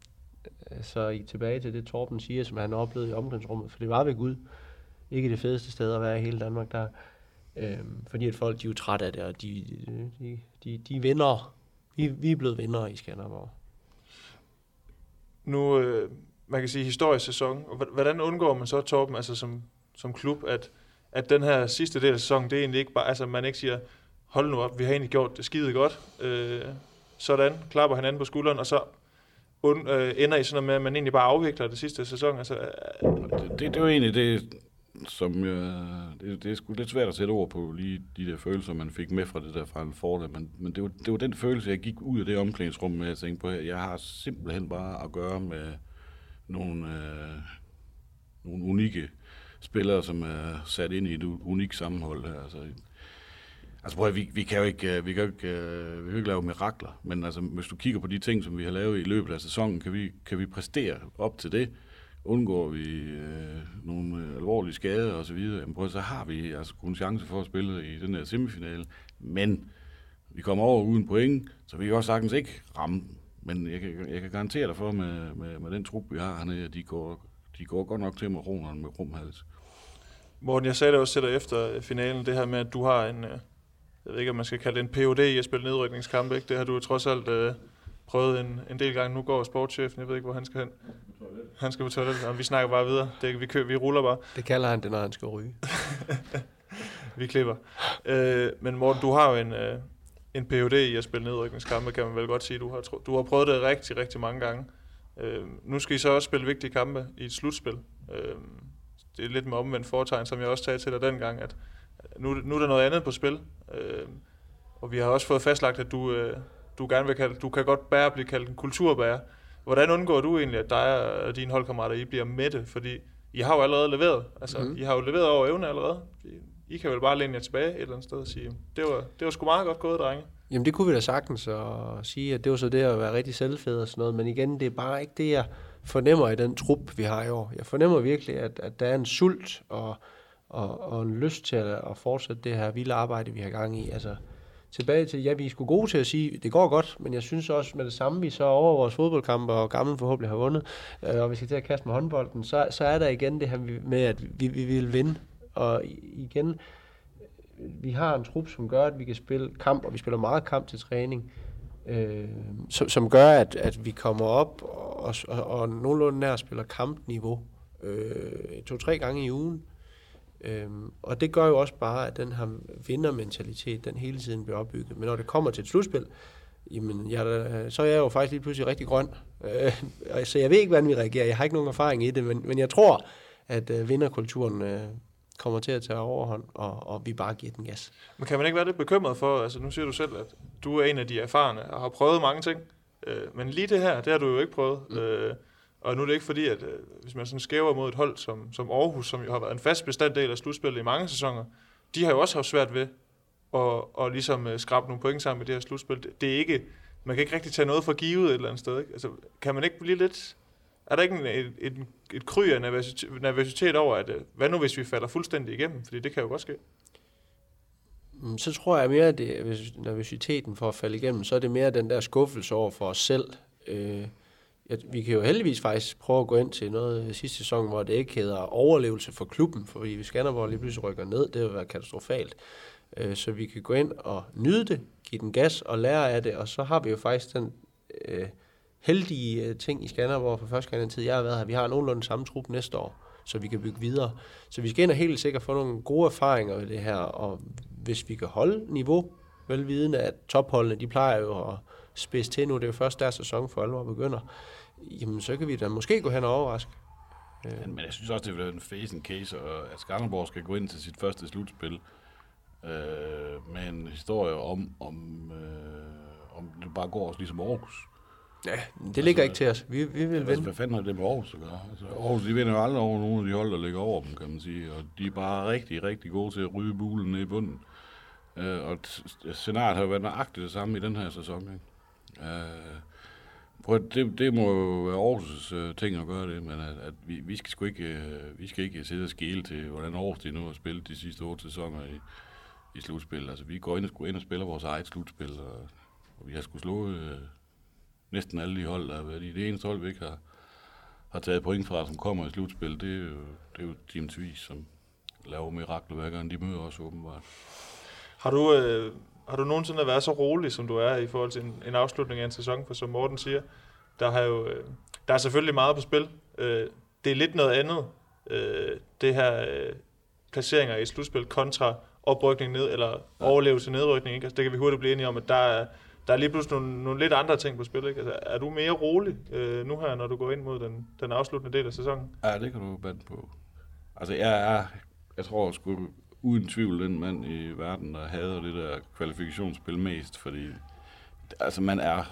øh, så I tilbage til det, Torben siger, som han oplevede i omklædningsrummet, for det var ved Gud. Ikke det fedeste sted at være i hele Danmark, der, øh, fordi at folk de er jo trætte af det, og de, de, de, de vinder. Vi, vi er blevet vinder i Skanderborg.
Nu, øh, man kan sige, historisk sæson. Og hvordan undgår man så, Torben, altså som, som klub, at, at den her sidste del af sæsonen, det er egentlig ikke bare, altså man ikke siger, hold nu op, vi har egentlig gjort det skide godt. Øh, sådan, klapper hinanden på skulderen, og så und, øh, ender i sådan noget med, at man egentlig bare afvikler det sidste sæson. Altså, øh,
det, det, det var egentlig det, som øh, det, det er sgu lidt svært at sætte ord på lige de der følelser, man fik med fra det der fra en der. men, men det, var, det var den følelse, jeg gik ud af det omklædningsrum med, at tænke på, at jeg har simpelthen bare at gøre med nogle, øh, nogle unikke spillere, som er sat ind i et unikt sammenhold her. Altså, altså prøv, vi, vi kan jo ikke, øh, vi kan jo ikke, øh, vi kan jo ikke lave mirakler, men altså, hvis du kigger på de ting, som vi har lavet i løbet af sæsonen, kan vi, kan vi præstere op til det, undgår vi øh, nogle øh, alvorlige skader og så videre, jamen prøv, så har vi altså en chance for at spille i den her semifinale, men vi kommer over uden point, så vi kan også sagtens ikke ramme men jeg kan, jeg kan garantere dig for, med, med, med den trup, vi har hernede, at de går, de går godt nok til med ronerne med krumhals.
Morten, jeg sagde det også til dig efter øh, finalen, det her med, at du har en, øh, jeg ved ikke, om man skal kalde det en POD i at spille nedrykningskamp, ikke? Det har du trods alt øh, prøvet en, en del gange. Nu går sportschefen, jeg ved ikke, hvor han skal hen. Han skal på toilet, og vi snakker bare videre. Det, vi, køber, vi ruller bare.
Det kalder han det, når han skal ryge.
vi klipper. Uh, men Morten, du har jo en, uh, en PhD i at spille nedrykningskampe, kan man vel godt sige. Du har, du har prøvet det rigtig, rigtig mange gange. Øh, nu skal I så også spille vigtige kampe i et slutspil. Øh, det er lidt med omvendt foretegn, som jeg også sagde til dig dengang, at nu, nu er der noget andet på spil. Øh, og vi har også fået fastlagt, at du, øh, du gerne vil kalde, du kan godt bære blive kaldt en kulturbærer. Hvordan undgår du egentlig, at dig og dine holdkammerater, I bliver mætte? Fordi I har jo allerede leveret. Altså, mm. I har jo leveret over evne allerede. I kan vel bare læne jer tilbage et eller andet sted og sige, det var, det var sgu meget godt gået, drenge.
Jamen det kunne vi da sagtens at sige, at det var så det at være rigtig selvfed og sådan noget, men igen, det er bare ikke det, jeg fornemmer i den trup, vi har i år. Jeg fornemmer virkelig, at, at der er en sult og, og, og en lyst til at, at fortsætte det her vilde arbejde, vi har gang i. Altså, tilbage til, ja, vi er sgu gode til at sige, det går godt, men jeg synes også med det samme, vi så over vores fodboldkampe, og gammel forhåbentlig har vundet, øh, og vi skal til at kaste med håndbolden, så, så er der igen det her med, at vi, vi vil vinde. Og igen, vi har en trup, som gør, at vi kan spille kamp, og vi spiller meget kamp til træning, øh, som, som gør, at, at vi kommer op og, og, og nogenlunde nær spiller kampniveau øh, to-tre gange i ugen. Øhm, og det gør jo også bare, at den her vindermentalitet, den hele tiden bliver opbygget. Men når det kommer til et slutspil, jamen, jeg, så er jeg jo faktisk lige pludselig rigtig grøn. Øh, så jeg ved ikke, hvordan vi reagerer. Jeg har ikke nogen erfaring i det, men, men jeg tror, at øh, vinderkulturen øh, kommer til at tage overhånd, og, og vi bare giver den gas.
Men kan man ikke være lidt bekymret for, altså nu siger du selv, at du er en af de erfarne og har prøvet mange ting, øh, men lige det her, det har du jo ikke prøvet. Mm. Øh, og nu er det ikke fordi, at øh, hvis man sådan skæver mod et hold som, som Aarhus, som jo har været en fast bestanddel af slutspillet i mange sæsoner, de har jo også haft svært ved at, at ligesom uh, skrabe nogle point sammen med det her slutspil. Det, det er ikke, man kan ikke rigtig tage noget for givet et eller andet sted. Ikke? Altså, kan man ikke blive lidt... Er der ikke en, et, et, et kry af nervøsitet, nervøsitet over, at øh, hvad nu hvis vi falder fuldstændig igennem? Fordi det kan jo godt ske.
Mm, så tror jeg mere, at det nervøsiteten for at falde igennem, så er det mere den der skuffelse over for os selv. Øh, ja, vi kan jo heldigvis faktisk prøve at gå ind til noget øh, sidste sæson, hvor det ikke hedder overlevelse for klubben, fordi hvis Skanderborg lige pludselig rykker ned, det vil være katastrofalt. Øh, så vi kan gå ind og nyde det, give den gas og lære af det, og så har vi jo faktisk den øh, heldige øh, ting i Skanderborg for første gang i den tid, jeg har været her. Vi har nogenlunde samme trup næste år, så vi kan bygge videre. Så vi skal ind og helt sikkert få nogle gode erfaringer ved det her, og hvis vi kan holde niveau, velvidende at topholdene, de plejer jo at spidse til nu, det er jo først der sæson for alvor begynder, jamen så kan vi da måske gå hen og overraske.
Ja, men jeg synes også, det vil være en face case, at Skanderborg skal gå ind til sit første slutspil øh, med en historie om, om, øh, om det bare går også ligesom Aarhus.
Ja, det altså, ligger ikke til os. Vi, vi vil
altså,
vinde.
Hvad fanden har det med Aarhus at gøre? Altså, Aarhus, de vinder jo aldrig over nogle af de hold, der ligger over dem, kan man sige. Og de er bare rigtig, rigtig gode til at ryge bulen ned i bunden. Øh, og scenariet har jo været nøjagtigt det samme i den her sæson. Ikke? Øh, Prøv, det, det må jo være Aarhus' uh, ting at gøre det, men at, at vi, vi, skal sgu ikke, øh, vi skal ikke sidde og skele til, hvordan Aarhus de nu har spillet de sidste otte sæsoner i, i slutspil. Altså, vi går ind og, ind og spiller vores eget slutspil, og, og vi har sgu slået øh, næsten alle de hold, der har været i. Det eneste hold, vi ikke har, har taget point fra, som kommer i slutspil, det er jo, det er jo Team Tvis, som laver mirakler hver gang de møder os åbenbart.
Har du, øh, har du nogensinde været så rolig, som du er i forhold til en, en afslutning af en sæson? For som Morten siger, der, har jo, øh, der er selvfølgelig meget på spil. Øh, det er lidt noget andet, øh, det her øh, placeringer i slutspil kontra oprykning ned, eller overlevelse nedrykning. Ikke? Altså, det kan vi hurtigt blive enige om, at der er, der er lige pludselig nogle, nogle lidt andre ting på spil. Ikke? Altså, er du mere rolig øh, nu her, når du går ind mod den, den afsluttende del af sæsonen?
Ja, det kan du bande på. Altså, jeg er, jeg tror sgu uden tvivl den mand i verden, der hader det der kvalifikationsspil mest, fordi altså man er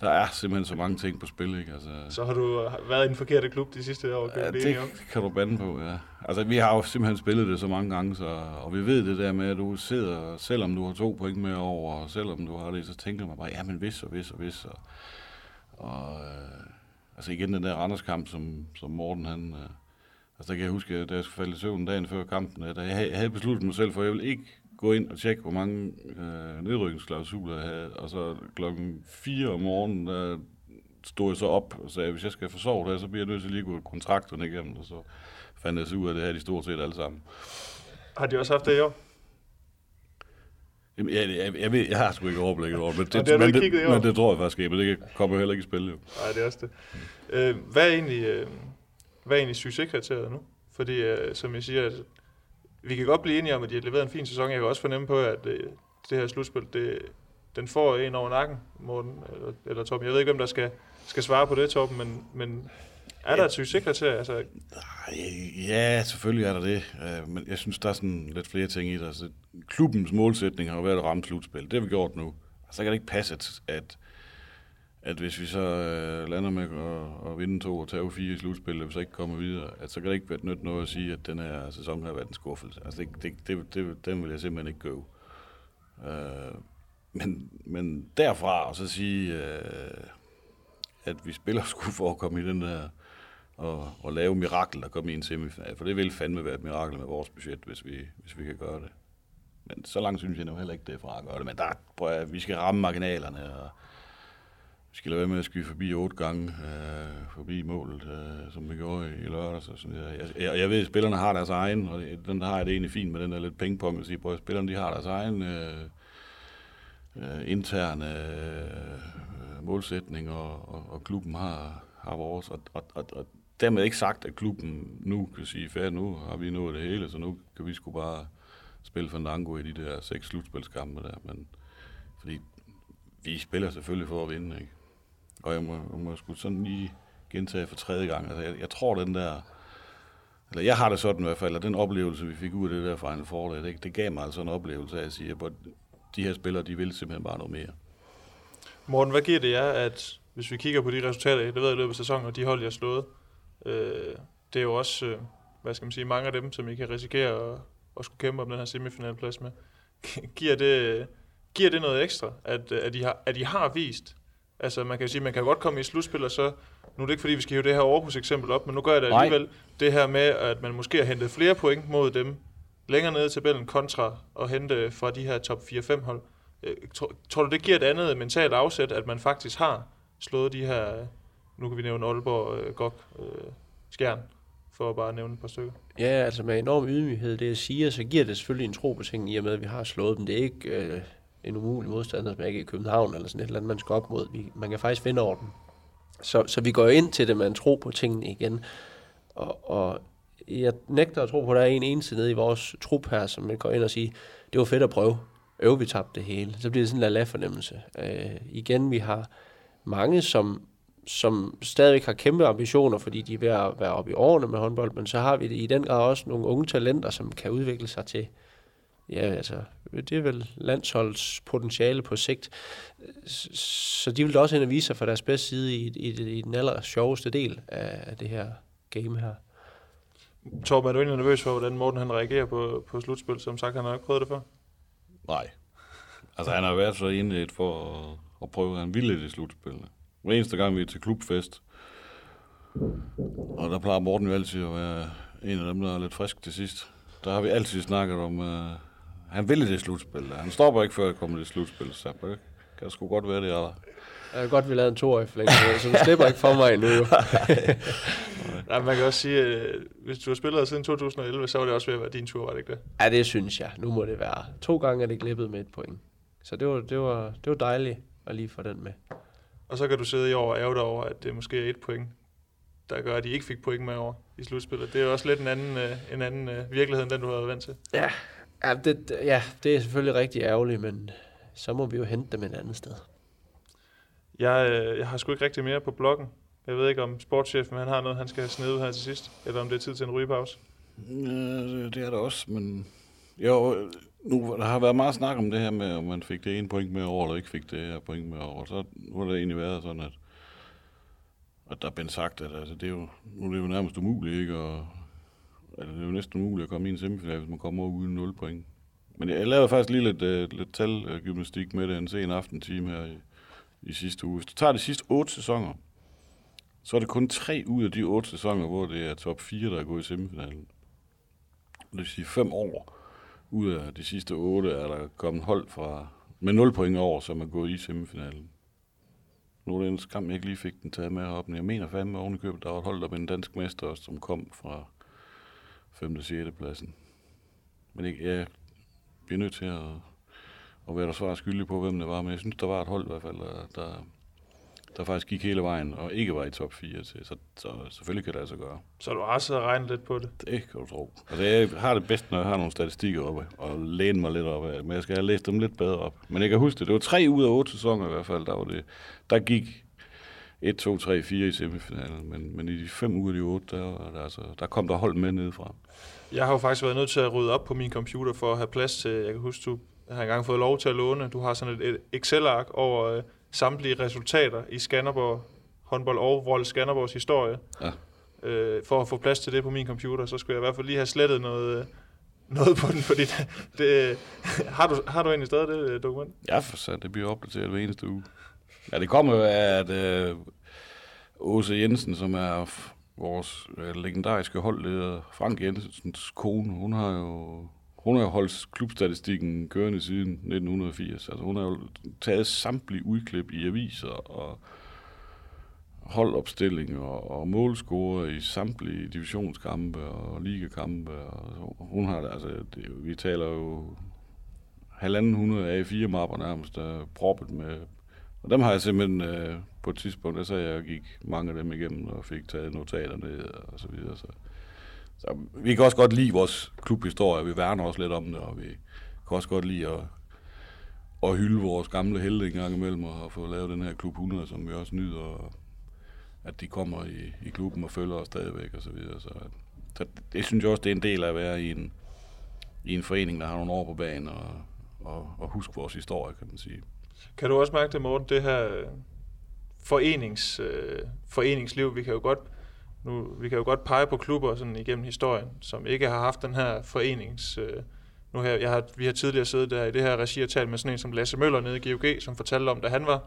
der er simpelthen så mange ting på spil, ikke? Altså,
så har du været i den forkerte klub de sidste år?
Ja, det, det kan du bande på, ja. Altså, vi har jo simpelthen spillet det så mange gange, så, og vi ved det der med, at du sidder, selvom du har to point med over, og selvom du har det, så tænker man bare, ja, men hvis og hvis og hvis. Og, og øh, altså igen den der Randers kamp, som, som Morten han, øh, Altså, der kan jeg huske, da jeg skulle falde i søvn dagen før kampen, at jeg havde besluttet mig selv for, at jeg ville ikke gå ind og tjekke, hvor mange øh, nedrykningsklausuler jeg havde. Og så klokken 4 om morgenen, der stod jeg så op og sagde, at hvis jeg skal forsove det, så bliver jeg nødt til lige at gå kontrakterne igennem. Og så fandt jeg så ud af, at det her de stort set alle sammen.
Har de også haft det i år?
Jamen, jeg, jeg, jeg, ved, jeg har sgu ikke overblik over men det, det, men, det, men det tror jeg faktisk ikke, men det kommer heller ikke i spil. Jo.
Nej, det er også det. Øh, hvad er egentlig... Øh hvad er egentlig succeskriteriet nu? Fordi, øh, som jeg siger, at vi kan godt blive enige om, at de har leveret en fin sæson. Jeg kan også fornemme på, at øh, det her slutspil, det, den får en over nakken, Morten eller, eller Torben. Jeg ved ikke, hvem der skal, skal svare på det, Torben, men, men Er der et succeskriterie? Altså,
Ja, selvfølgelig er der det. Øh, Men jeg synes, der er sådan lidt flere ting i det. Altså, klubbens målsætning har jo været at ramme slutspil. Det har vi gjort nu. Så kan det ikke passe, at, at, at hvis vi så øh, lander med at, at vinde to og tage fire i slutspillet, og vi så ikke kommer videre, at så kan det ikke være nyt noget at sige, at den her sæson har været en skuffelse. Altså, det, det, det, det, den vil jeg simpelthen ikke gøre. Øh, men, men derfra og så sige, øh, at vi spiller skulle for at komme i den der og, og lave mirakel og komme i en semifinal. For det vil fandme være et mirakel med vores budget, hvis vi, hvis vi kan gøre det. Men så langt synes jeg nu heller ikke, det er fra at gøre det. Men der, prøv at, vi skal ramme marginalerne, og vi skal lade være med at skyde forbi otte gange, øh, forbi målet, øh, som vi gjorde i, i lørdags. Og sådan jeg, jeg, jeg ved, at spillerne har deres egen, og det- den der har jeg det egentlig fint med den der lidt pingpong, at sige, prøv at spillerne de har deres egen øh, øh, interne øh, målsætning, og, og, og klubben har, har vores. Og, og, og, og dermed ikke sagt, at klubben nu kan sige, færdig nu har vi nået det hele, så nu kan vi sgu bare spille Fandango i de der seks slutspilskampe der. Men, fordi vi spiller selvfølgelig for at vinde, ikke? Og jeg må, jeg må sgu sådan lige gentage for tredje gang. Altså, jeg, jeg tror, den der... Eller jeg har det sådan i hvert fald, at den oplevelse, vi fik ud af det der Final Four, det, det gav mig altså en oplevelse af at sige, at de her spillere, de vil simpelthen bare noget mere.
Morten, hvad giver det jer, at hvis vi kigger på de resultater, det ved jeg i løbet af sæsonen, og de hold, jeg har slået, øh, det er jo også, øh, hvad skal man sige, mange af dem, som I kan risikere at, at skulle kæmpe om den her semifinalplads med. giver, det, giver det noget ekstra, at, at, I har, at I har vist, altså man kan sige, man kan godt komme i slutspil, og så, nu er det ikke fordi, vi skal hive det her Aarhus eksempel op, men nu gør jeg det
Nej.
alligevel, det her med, at man måske har hentet flere point mod dem, længere nede i tabellen, kontra at hente fra de her top 4-5 hold. Øh, Tror, du, det giver et andet mentalt afsæt, at man faktisk har slået de her, nu kan vi nævne Aalborg, øh, Gok, øh, Skjern, for at bare nævne et par stykker.
Ja, altså med enorm ydmyghed, det jeg siger, så giver det selvfølgelig en tro på tingene, i og med, at vi har slået dem. Det er ikke øh, en umulig modstander, som ikke er i København eller sådan et eller andet, man skal op mod. Vi, man kan faktisk vinde over dem. Så, så vi går ind til det med en tro på tingene igen. Og, og jeg nægter at tro på, at der er en eneste nede i vores trup her, som man går ind og siger, det var fedt at prøve. Øv, vi tabte det hele. Så bliver det sådan en lala-fornemmelse. Øh, igen, vi har mange, som som stadigvæk har kæmpe ambitioner, fordi de er ved at være oppe i årene med håndbold, men så har vi det i den grad også nogle unge talenter, som kan udvikle sig til, ja, altså, det er vel landsholdets potentiale på sigt. Så de vil da også ind og vise sig fra deres bedste side i, i, i den aller sjoveste del af, det her game her.
Torben, er du egentlig nervøs for, hvordan Morten han reagerer på, på slutspil? Som sagt, han har ikke prøvet det før.
Nej. Altså, han har været så indledt for at, at prøve, han ville det i slutspillet. Hver eneste gang, vi er til klubfest, og der plejer Morten jo altid at være en af dem, der er lidt frisk til sidst. Der har vi altid snakket om, uh, han ville det slutspil. Han stopper ikke, før det kommer det slutspil, så det kan sgu godt være, det er der.
Jeg kan godt, vi lavede en toårig forlængelse, så du slipper ikke for mig endnu. Jo.
Nej, man kan også sige, at hvis du har spillet her siden 2011, så var det også ved at være din tur, var det ikke det?
Ja, det synes jeg. Nu må det være. To gange er det glippet med et point. Så det var, det var, det var dejligt at lige få den med.
Og så kan du sidde i år og ærge dig over, at det måske er et point, der gør, at de ikke fik point med over i slutspillet. Det er jo også lidt en anden, øh, en anden øh, virkelighed, end den du har været vant til.
Ja, ja det, ja, det er selvfølgelig rigtig ærgerligt, men så må vi jo hente dem et andet sted.
Jeg, øh, jeg har sgu ikke rigtig mere på bloggen. Jeg ved ikke, om sportschefen han har noget, han skal have snedet ud her til sidst, eller om det er tid til en rygepause.
Ja, det, det er der også, men... Jo, nu der har været meget snak om det her med, om man fik det ene point med over, eller ikke fik det her point med over. Så nu har det egentlig været sådan, at, at der er blevet sagt, at altså, det er jo, nu er det jo nærmest umuligt, ikke? Og, altså, det er jo næsten umuligt at komme i en semifinal, hvis man kommer over uden 0 point. Men jeg, lavede faktisk lige lidt, uh, lidt talgymnastik med det en sen aftentime her i, i sidste uge. Hvis du tager de sidste otte sæsoner, så er det kun tre ud af de otte sæsoner, hvor det er top 4, der er gået i semifinalen. Det vil sige fem år ud af de sidste otte er der kommet hold fra med 0 point over, som er gået i semifinalen. Nu er det en skam, jeg ikke lige fik den taget med heroppe, men jeg mener fandme oven i købet, der var et hold, der med en dansk mester også, som kom fra 5. og 6. pladsen. Men ikke, jeg bliver nødt til at, at være der svar skyldig på, hvem det var, men jeg synes, der var et hold i hvert fald, der, der, der faktisk gik hele vejen, og ikke var i top 4 til, så, så selvfølgelig kan det altså gøre.
Så du har siddet og regnet lidt på det.
Det kan du tro. Altså, jeg har det bedst, når jeg har nogle statistikker oppe, og læne mig lidt op af, men jeg skal have læst dem lidt bedre op. Men jeg kan huske det, det var tre ud af otte sæsoner i hvert fald, der var det. Der gik 1, 2, 3, 4 i semifinalen, men, men i de fem uger af de otte, der, der, altså, der kom der hold med nedefra.
Jeg har jo faktisk været nødt til at rydde op på min computer for at have plads til, jeg kan huske, du har engang fået lov til at låne. Du har sådan et Excel-ark over øh, samtlige resultater i Skanderborg håndbold og Vold Skanderborgs historie. Ja. Øh, for at få plads til det på min computer, så skulle jeg i hvert fald lige have slettet noget, øh, noget på den, fordi det, det, har, du, har du egentlig stadig det øh, dokument?
Ja, for så det bliver opdateret hver eneste uge. Ja, det kommer jo af, at øh, Åse Jensen, som er vores øh, legendariske holdleder, Frank Jensens kone, hun har jo hun har jo holdt klubstatistikken kørende siden 1980. Altså, hun har jo taget samtlige udklip i aviser og holdopstilling og, og målscore i samtlige divisionskampe og ligekampe. Og hun har, altså, det, vi taler jo halvanden hundrede af fire mapper nærmest, der er proppet med. Og dem har jeg simpelthen øh, på et tidspunkt, der så jeg gik mange af dem igennem og fik taget notater ned og så videre. Så, så vi kan også godt lide vores klubhistorie, vi værner også lidt om det, og vi kan også godt lide at, at hylde vores gamle helte en gang imellem og få lavet den her klub 100, som vi også nyder at de kommer i, i klubben og følger os stadigvæk og så videre. Så, så det synes jeg også, det er en del af at være i en, i en forening, der har nogle år på banen og, og, og huske vores historie, kan man sige.
Kan du også mærke det, Morten, det her øh, forenings, øh, foreningsliv, vi kan jo godt nu, vi kan jo godt pege på klubber sådan igennem historien, som ikke har haft den her forenings... Øh, nu her, jeg har, vi har tidligere siddet der i det her regi og talt med sådan en som Lasse Møller nede i GOG, som fortalte om, da han var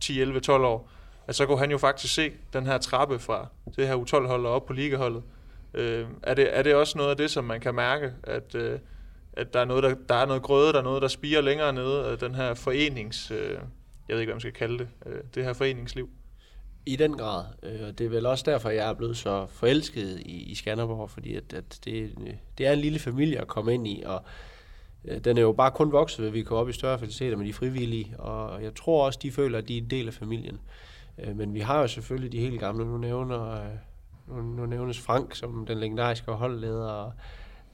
10, 11, 12 år, at så kunne han jo faktisk se den her trappe fra det her U12-hold op på ligaholdet. Øh, er, det, er det også noget af det, som man kan mærke, at, øh, at der, er noget, der, der er noget grøde, der er noget, der spiger længere nede af den her forenings... Øh, jeg ved ikke, hvad man skal kalde det, øh, det her foreningsliv?
I den grad. Øh, og det er vel også derfor, jeg er blevet så forelsket i, i Skanderborg, fordi at, at det, øh, det er en lille familie at komme ind i, og den er jo bare kun vokset ved, vi kommer op i større faciliteter med de frivillige, og jeg tror også, de føler, at de er en del af familien. Men vi har jo selvfølgelig de helt gamle. Nu nævner, nu, nu nævnes Frank som den legendariske holdleder, og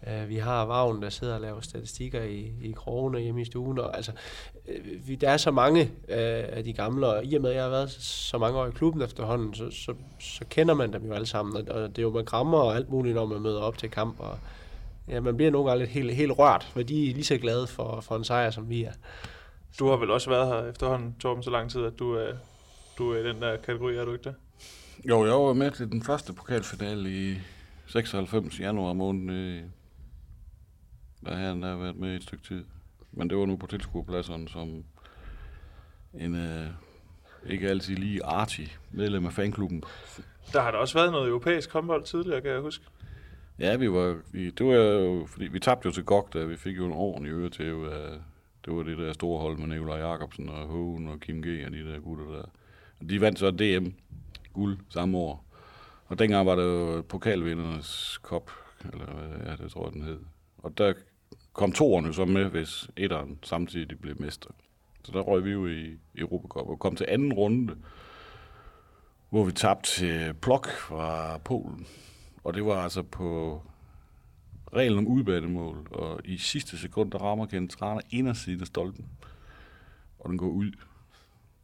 øh, vi har Vagn, der sidder og laver statistikker i, i krogene hjemme i stuen. Og, altså, vi, der er så mange øh, af de gamle, og i og med, at jeg har været så mange år i klubben efterhånden, så, så, så kender man dem jo alle sammen. Og, og det er jo med grammer og alt muligt, når man møder op til kamp. Og, ja, man bliver nogle gange lidt helt, helt rørt, for de er lige så glade for, for en sejr, som vi er.
Du har vel også været her efterhånden, Torben, så lang tid, at du, øh, du er i den der kategori, er du ikke det?
Jo, jeg var med til den første pokalfinale i 96 januar måned. Der har han der været med i et stykke tid. Men det var nu på tilskuerpladserne som en øh, ikke altid lige artig medlem af fanklubben.
Der har der også været noget europæisk håndbold tidligere, kan jeg huske.
Ja, vi var, vi, det var jo, fordi vi tabte jo til GOG, da vi fik jo en ordentlig øre til, at det var det der store hold med Nikolaj Jacobsen og Hågen og Kim G. og de der gutter der. De vandt så DM guld samme år. Og dengang var det jo pokalvindernes kop, eller hvad ja, det tror jeg, den hed. Og der kom toerne så med, hvis etteren samtidig blev mester. Så der røg vi jo i Europa Cup og kom til anden runde, hvor vi tabte til Plok fra Polen. Og det var altså på reglen om udbanemål, og i sidste sekund, der rammer Kenneth Træner indersiden af stolpen, og den går ud.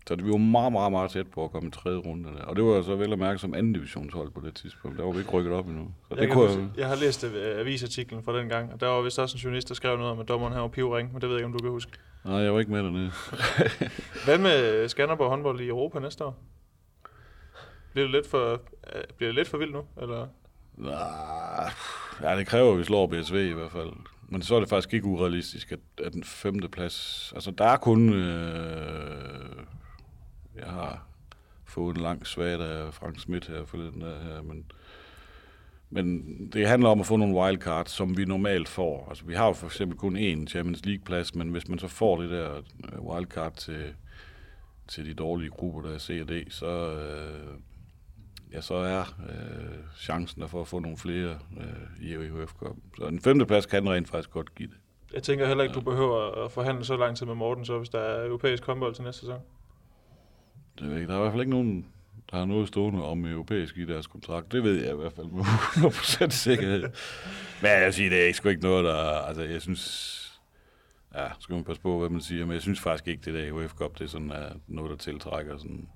Så det, vi var meget, meget, meget tæt på at komme i tredje runde. Der. Og det var så vel at mærke som anden divisionshold på det tidspunkt. Der var vi ikke rykket op endnu. Så
jeg, det kunne huske, jeg har læst øh, avisartiklen fra den gang, og der var vist også en journalist, der skrev noget om, at dommeren her var pivring, men det ved jeg ikke, om du kan huske.
Nej, jeg var ikke med dernede.
Hvad med Skanderborg håndbold i Europa næste år? Bliver det lidt for, bliver det lidt for vildt nu? Eller?
Nej, ja, det kræver, at vi slår BSV i hvert fald. Men så er det faktisk ikke urealistisk, at, at den femte plads... Altså, der er kun... Øh, jeg har fået en lang svag af Frank Schmidt her forleden der her, men, men det handler om at få nogle wildcards, som vi normalt får. Altså, vi har jo for eksempel kun én Champions League-plads, men hvis man så får det der øh, wildcard til, til de dårlige grupper, der er C og D, så, øh, ja, så er øh, chancen der for at få nogle flere øh, i EUF Cup. Så en femteplads kan rent faktisk godt give det.
Jeg tænker heller ikke, du behøver at forhandle så lang tid med Morten, så hvis der er europæisk håndbold til næste sæson.
Det ved jeg Der er i hvert fald ikke nogen, der har noget stående om europæisk i deres kontrakt. Det ved jeg i hvert fald med 100% sikkerhed. Men jeg siger, det er sgu ikke noget, der... Altså, jeg synes... Ja, skal man passe på, hvad man siger, men jeg synes faktisk ikke, det der UEFA Cup, det er sådan er noget, der tiltrækker sådan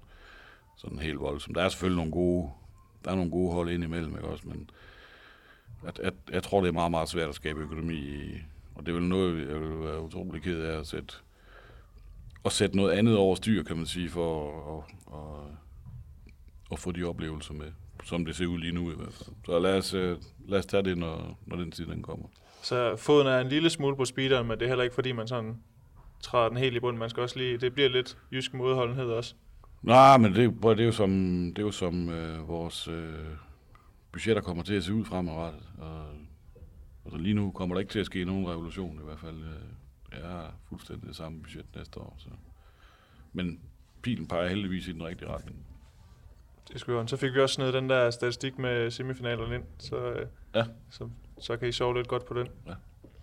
sådan helt voldsomt. Der er selvfølgelig nogle gode, der er nogle gode hold ind imellem, ikke også, men jeg, jeg, jeg tror, det er meget, meget svært at skabe økonomi i, og det er vel noget, jeg vil være utrolig ked af at sætte, at sætte noget andet over styr, kan man sige, for at, at, at få de oplevelser med, som det ser ud lige nu i hvert fald. Så lad os, øh, lad os tage det, når, når den tid den kommer.
Så foden er en lille smule på speederen, men det er heller ikke, fordi man sådan træder den helt i bunden. Man skal også lige, det bliver lidt jysk modholdenhed også.
Nej, men det, det er jo som, det er jo som øh, vores øh, budgetter kommer til at se ud fremadrettet. Og, altså lige nu kommer der ikke til at ske nogen revolution i hvert fald. Jeg har fuldstændig det samme budget næste år. Så. Men pilen peger heldigvis i den rigtige retning.
Det er skørt. Så fik vi også snedet den der statistik med semifinalerne ind, så, øh,
Ja.
så, så kan I sove lidt godt på den,
Ja.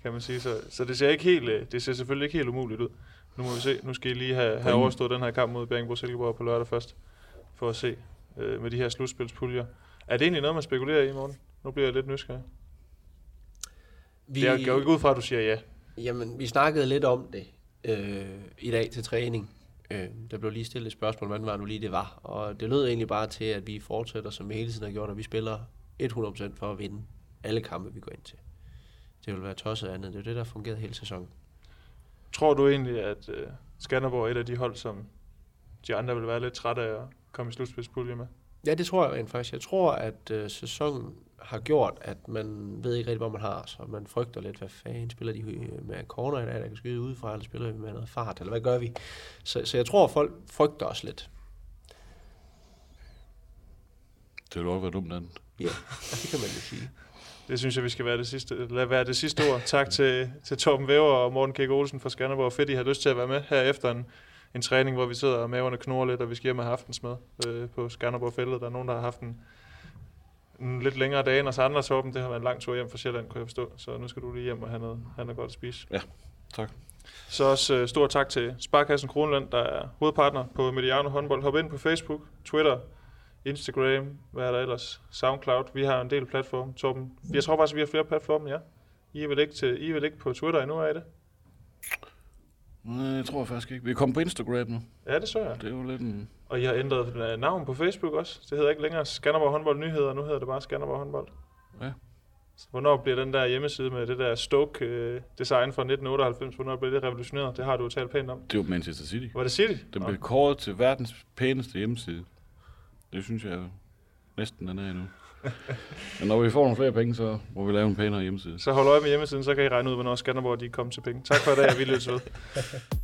kan man sige. Så, så det ser ikke helt, øh, det ser selvfølgelig ikke helt umuligt ud. Nu må vi se. Nu skal I lige have, have overstået den her kamp mod Bjergbro Silkeborg på lørdag først, for at se øh, med de her slutspilspuljer. Er det egentlig noget, man spekulerer i i morgen? Nu bliver jeg lidt nysgerrig.
Vi,
Det er- jeg går ikke ud fra, at du siger ja.
Jamen, vi snakkede lidt om det øh, i dag til træning. Øh, der blev lige stillet et spørgsmål, hvordan var nu lige det var. Og det lød egentlig bare til, at vi fortsætter, som vi hele tiden har gjort, og vi spiller 100% for at vinde alle kampe, vi går ind til. Det vil være tosset andet. Det er det, der har fungeret hele sæsonen.
Tror du egentlig, at øh, Skanderborg er et af de hold, som de andre vil være lidt trætte af at komme i slutspilspulje med?
Ja, det tror jeg rent faktisk. Jeg tror, at øh, sæsonen har gjort, at man ved ikke rigtig, hvor man har, så man frygter lidt, hvad fanden spiller de øh, med corner i dag, der kan skyde udefra, eller spiller vi med noget fart, eller hvad gør vi? Så, så jeg tror, folk frygter os lidt.
Det vil også være dumt andet.
Ja, det kan man jo sige.
Det synes jeg, vi skal være det sidste, lad være det sidste ord. Tak til, til Torben Væver og Morten Kæk Olsen fra Skanderborg. Fedt, I har lyst til at være med her efter en, en træning, hvor vi sidder og maverne knurrer lidt, og vi skal hjem og have aftensmad øh, på Skanderborg-fældet. Der er nogen, der har haft en, en lidt længere dag end os andre, Torben. Det har været en lang tur hjem fra Sjælland, kunne jeg forstå. Så nu skal du lige hjem og have noget, have noget godt at spise.
Ja, tak.
Så også øh, stor tak til Sparkassen Kronland, der er hovedpartner på Mediano håndbold. Hop ind på Facebook, Twitter, Instagram, hvad er der ellers? Soundcloud. Vi har en del platforme, Torben. Jeg tror faktisk, vi har flere platforme, ja. I er vel ikke, til, I er vel ikke på Twitter endnu, er I det?
Nej, jeg tror faktisk ikke. Vi er kommet på Instagram nu.
Ja, det så jeg.
Det er jo lidt en...
Og I har ændret øh, navn på Facebook også. Det hedder ikke længere Skanderborg håndbold nyheder, nu hedder det bare Skanderborg håndbold.
Ja.
Så hvornår bliver den der hjemmeside med det der Stoke øh, design fra 1998, hvornår bliver det revolutioneret? Det har du jo talt pænt om.
Det er jo Manchester City.
Var det City?
Den
Nå.
blev kåret til verdens pæneste hjemmeside. Det synes jeg næsten er endnu. Men når vi får nogle flere penge, så må vi lave en pænere hjemmeside.
Så hold øje med hjemmesiden, så kan I regne ud, hvornår Skanderborg de er kommet til penge. Tak for i dag, og vi lyttes ved.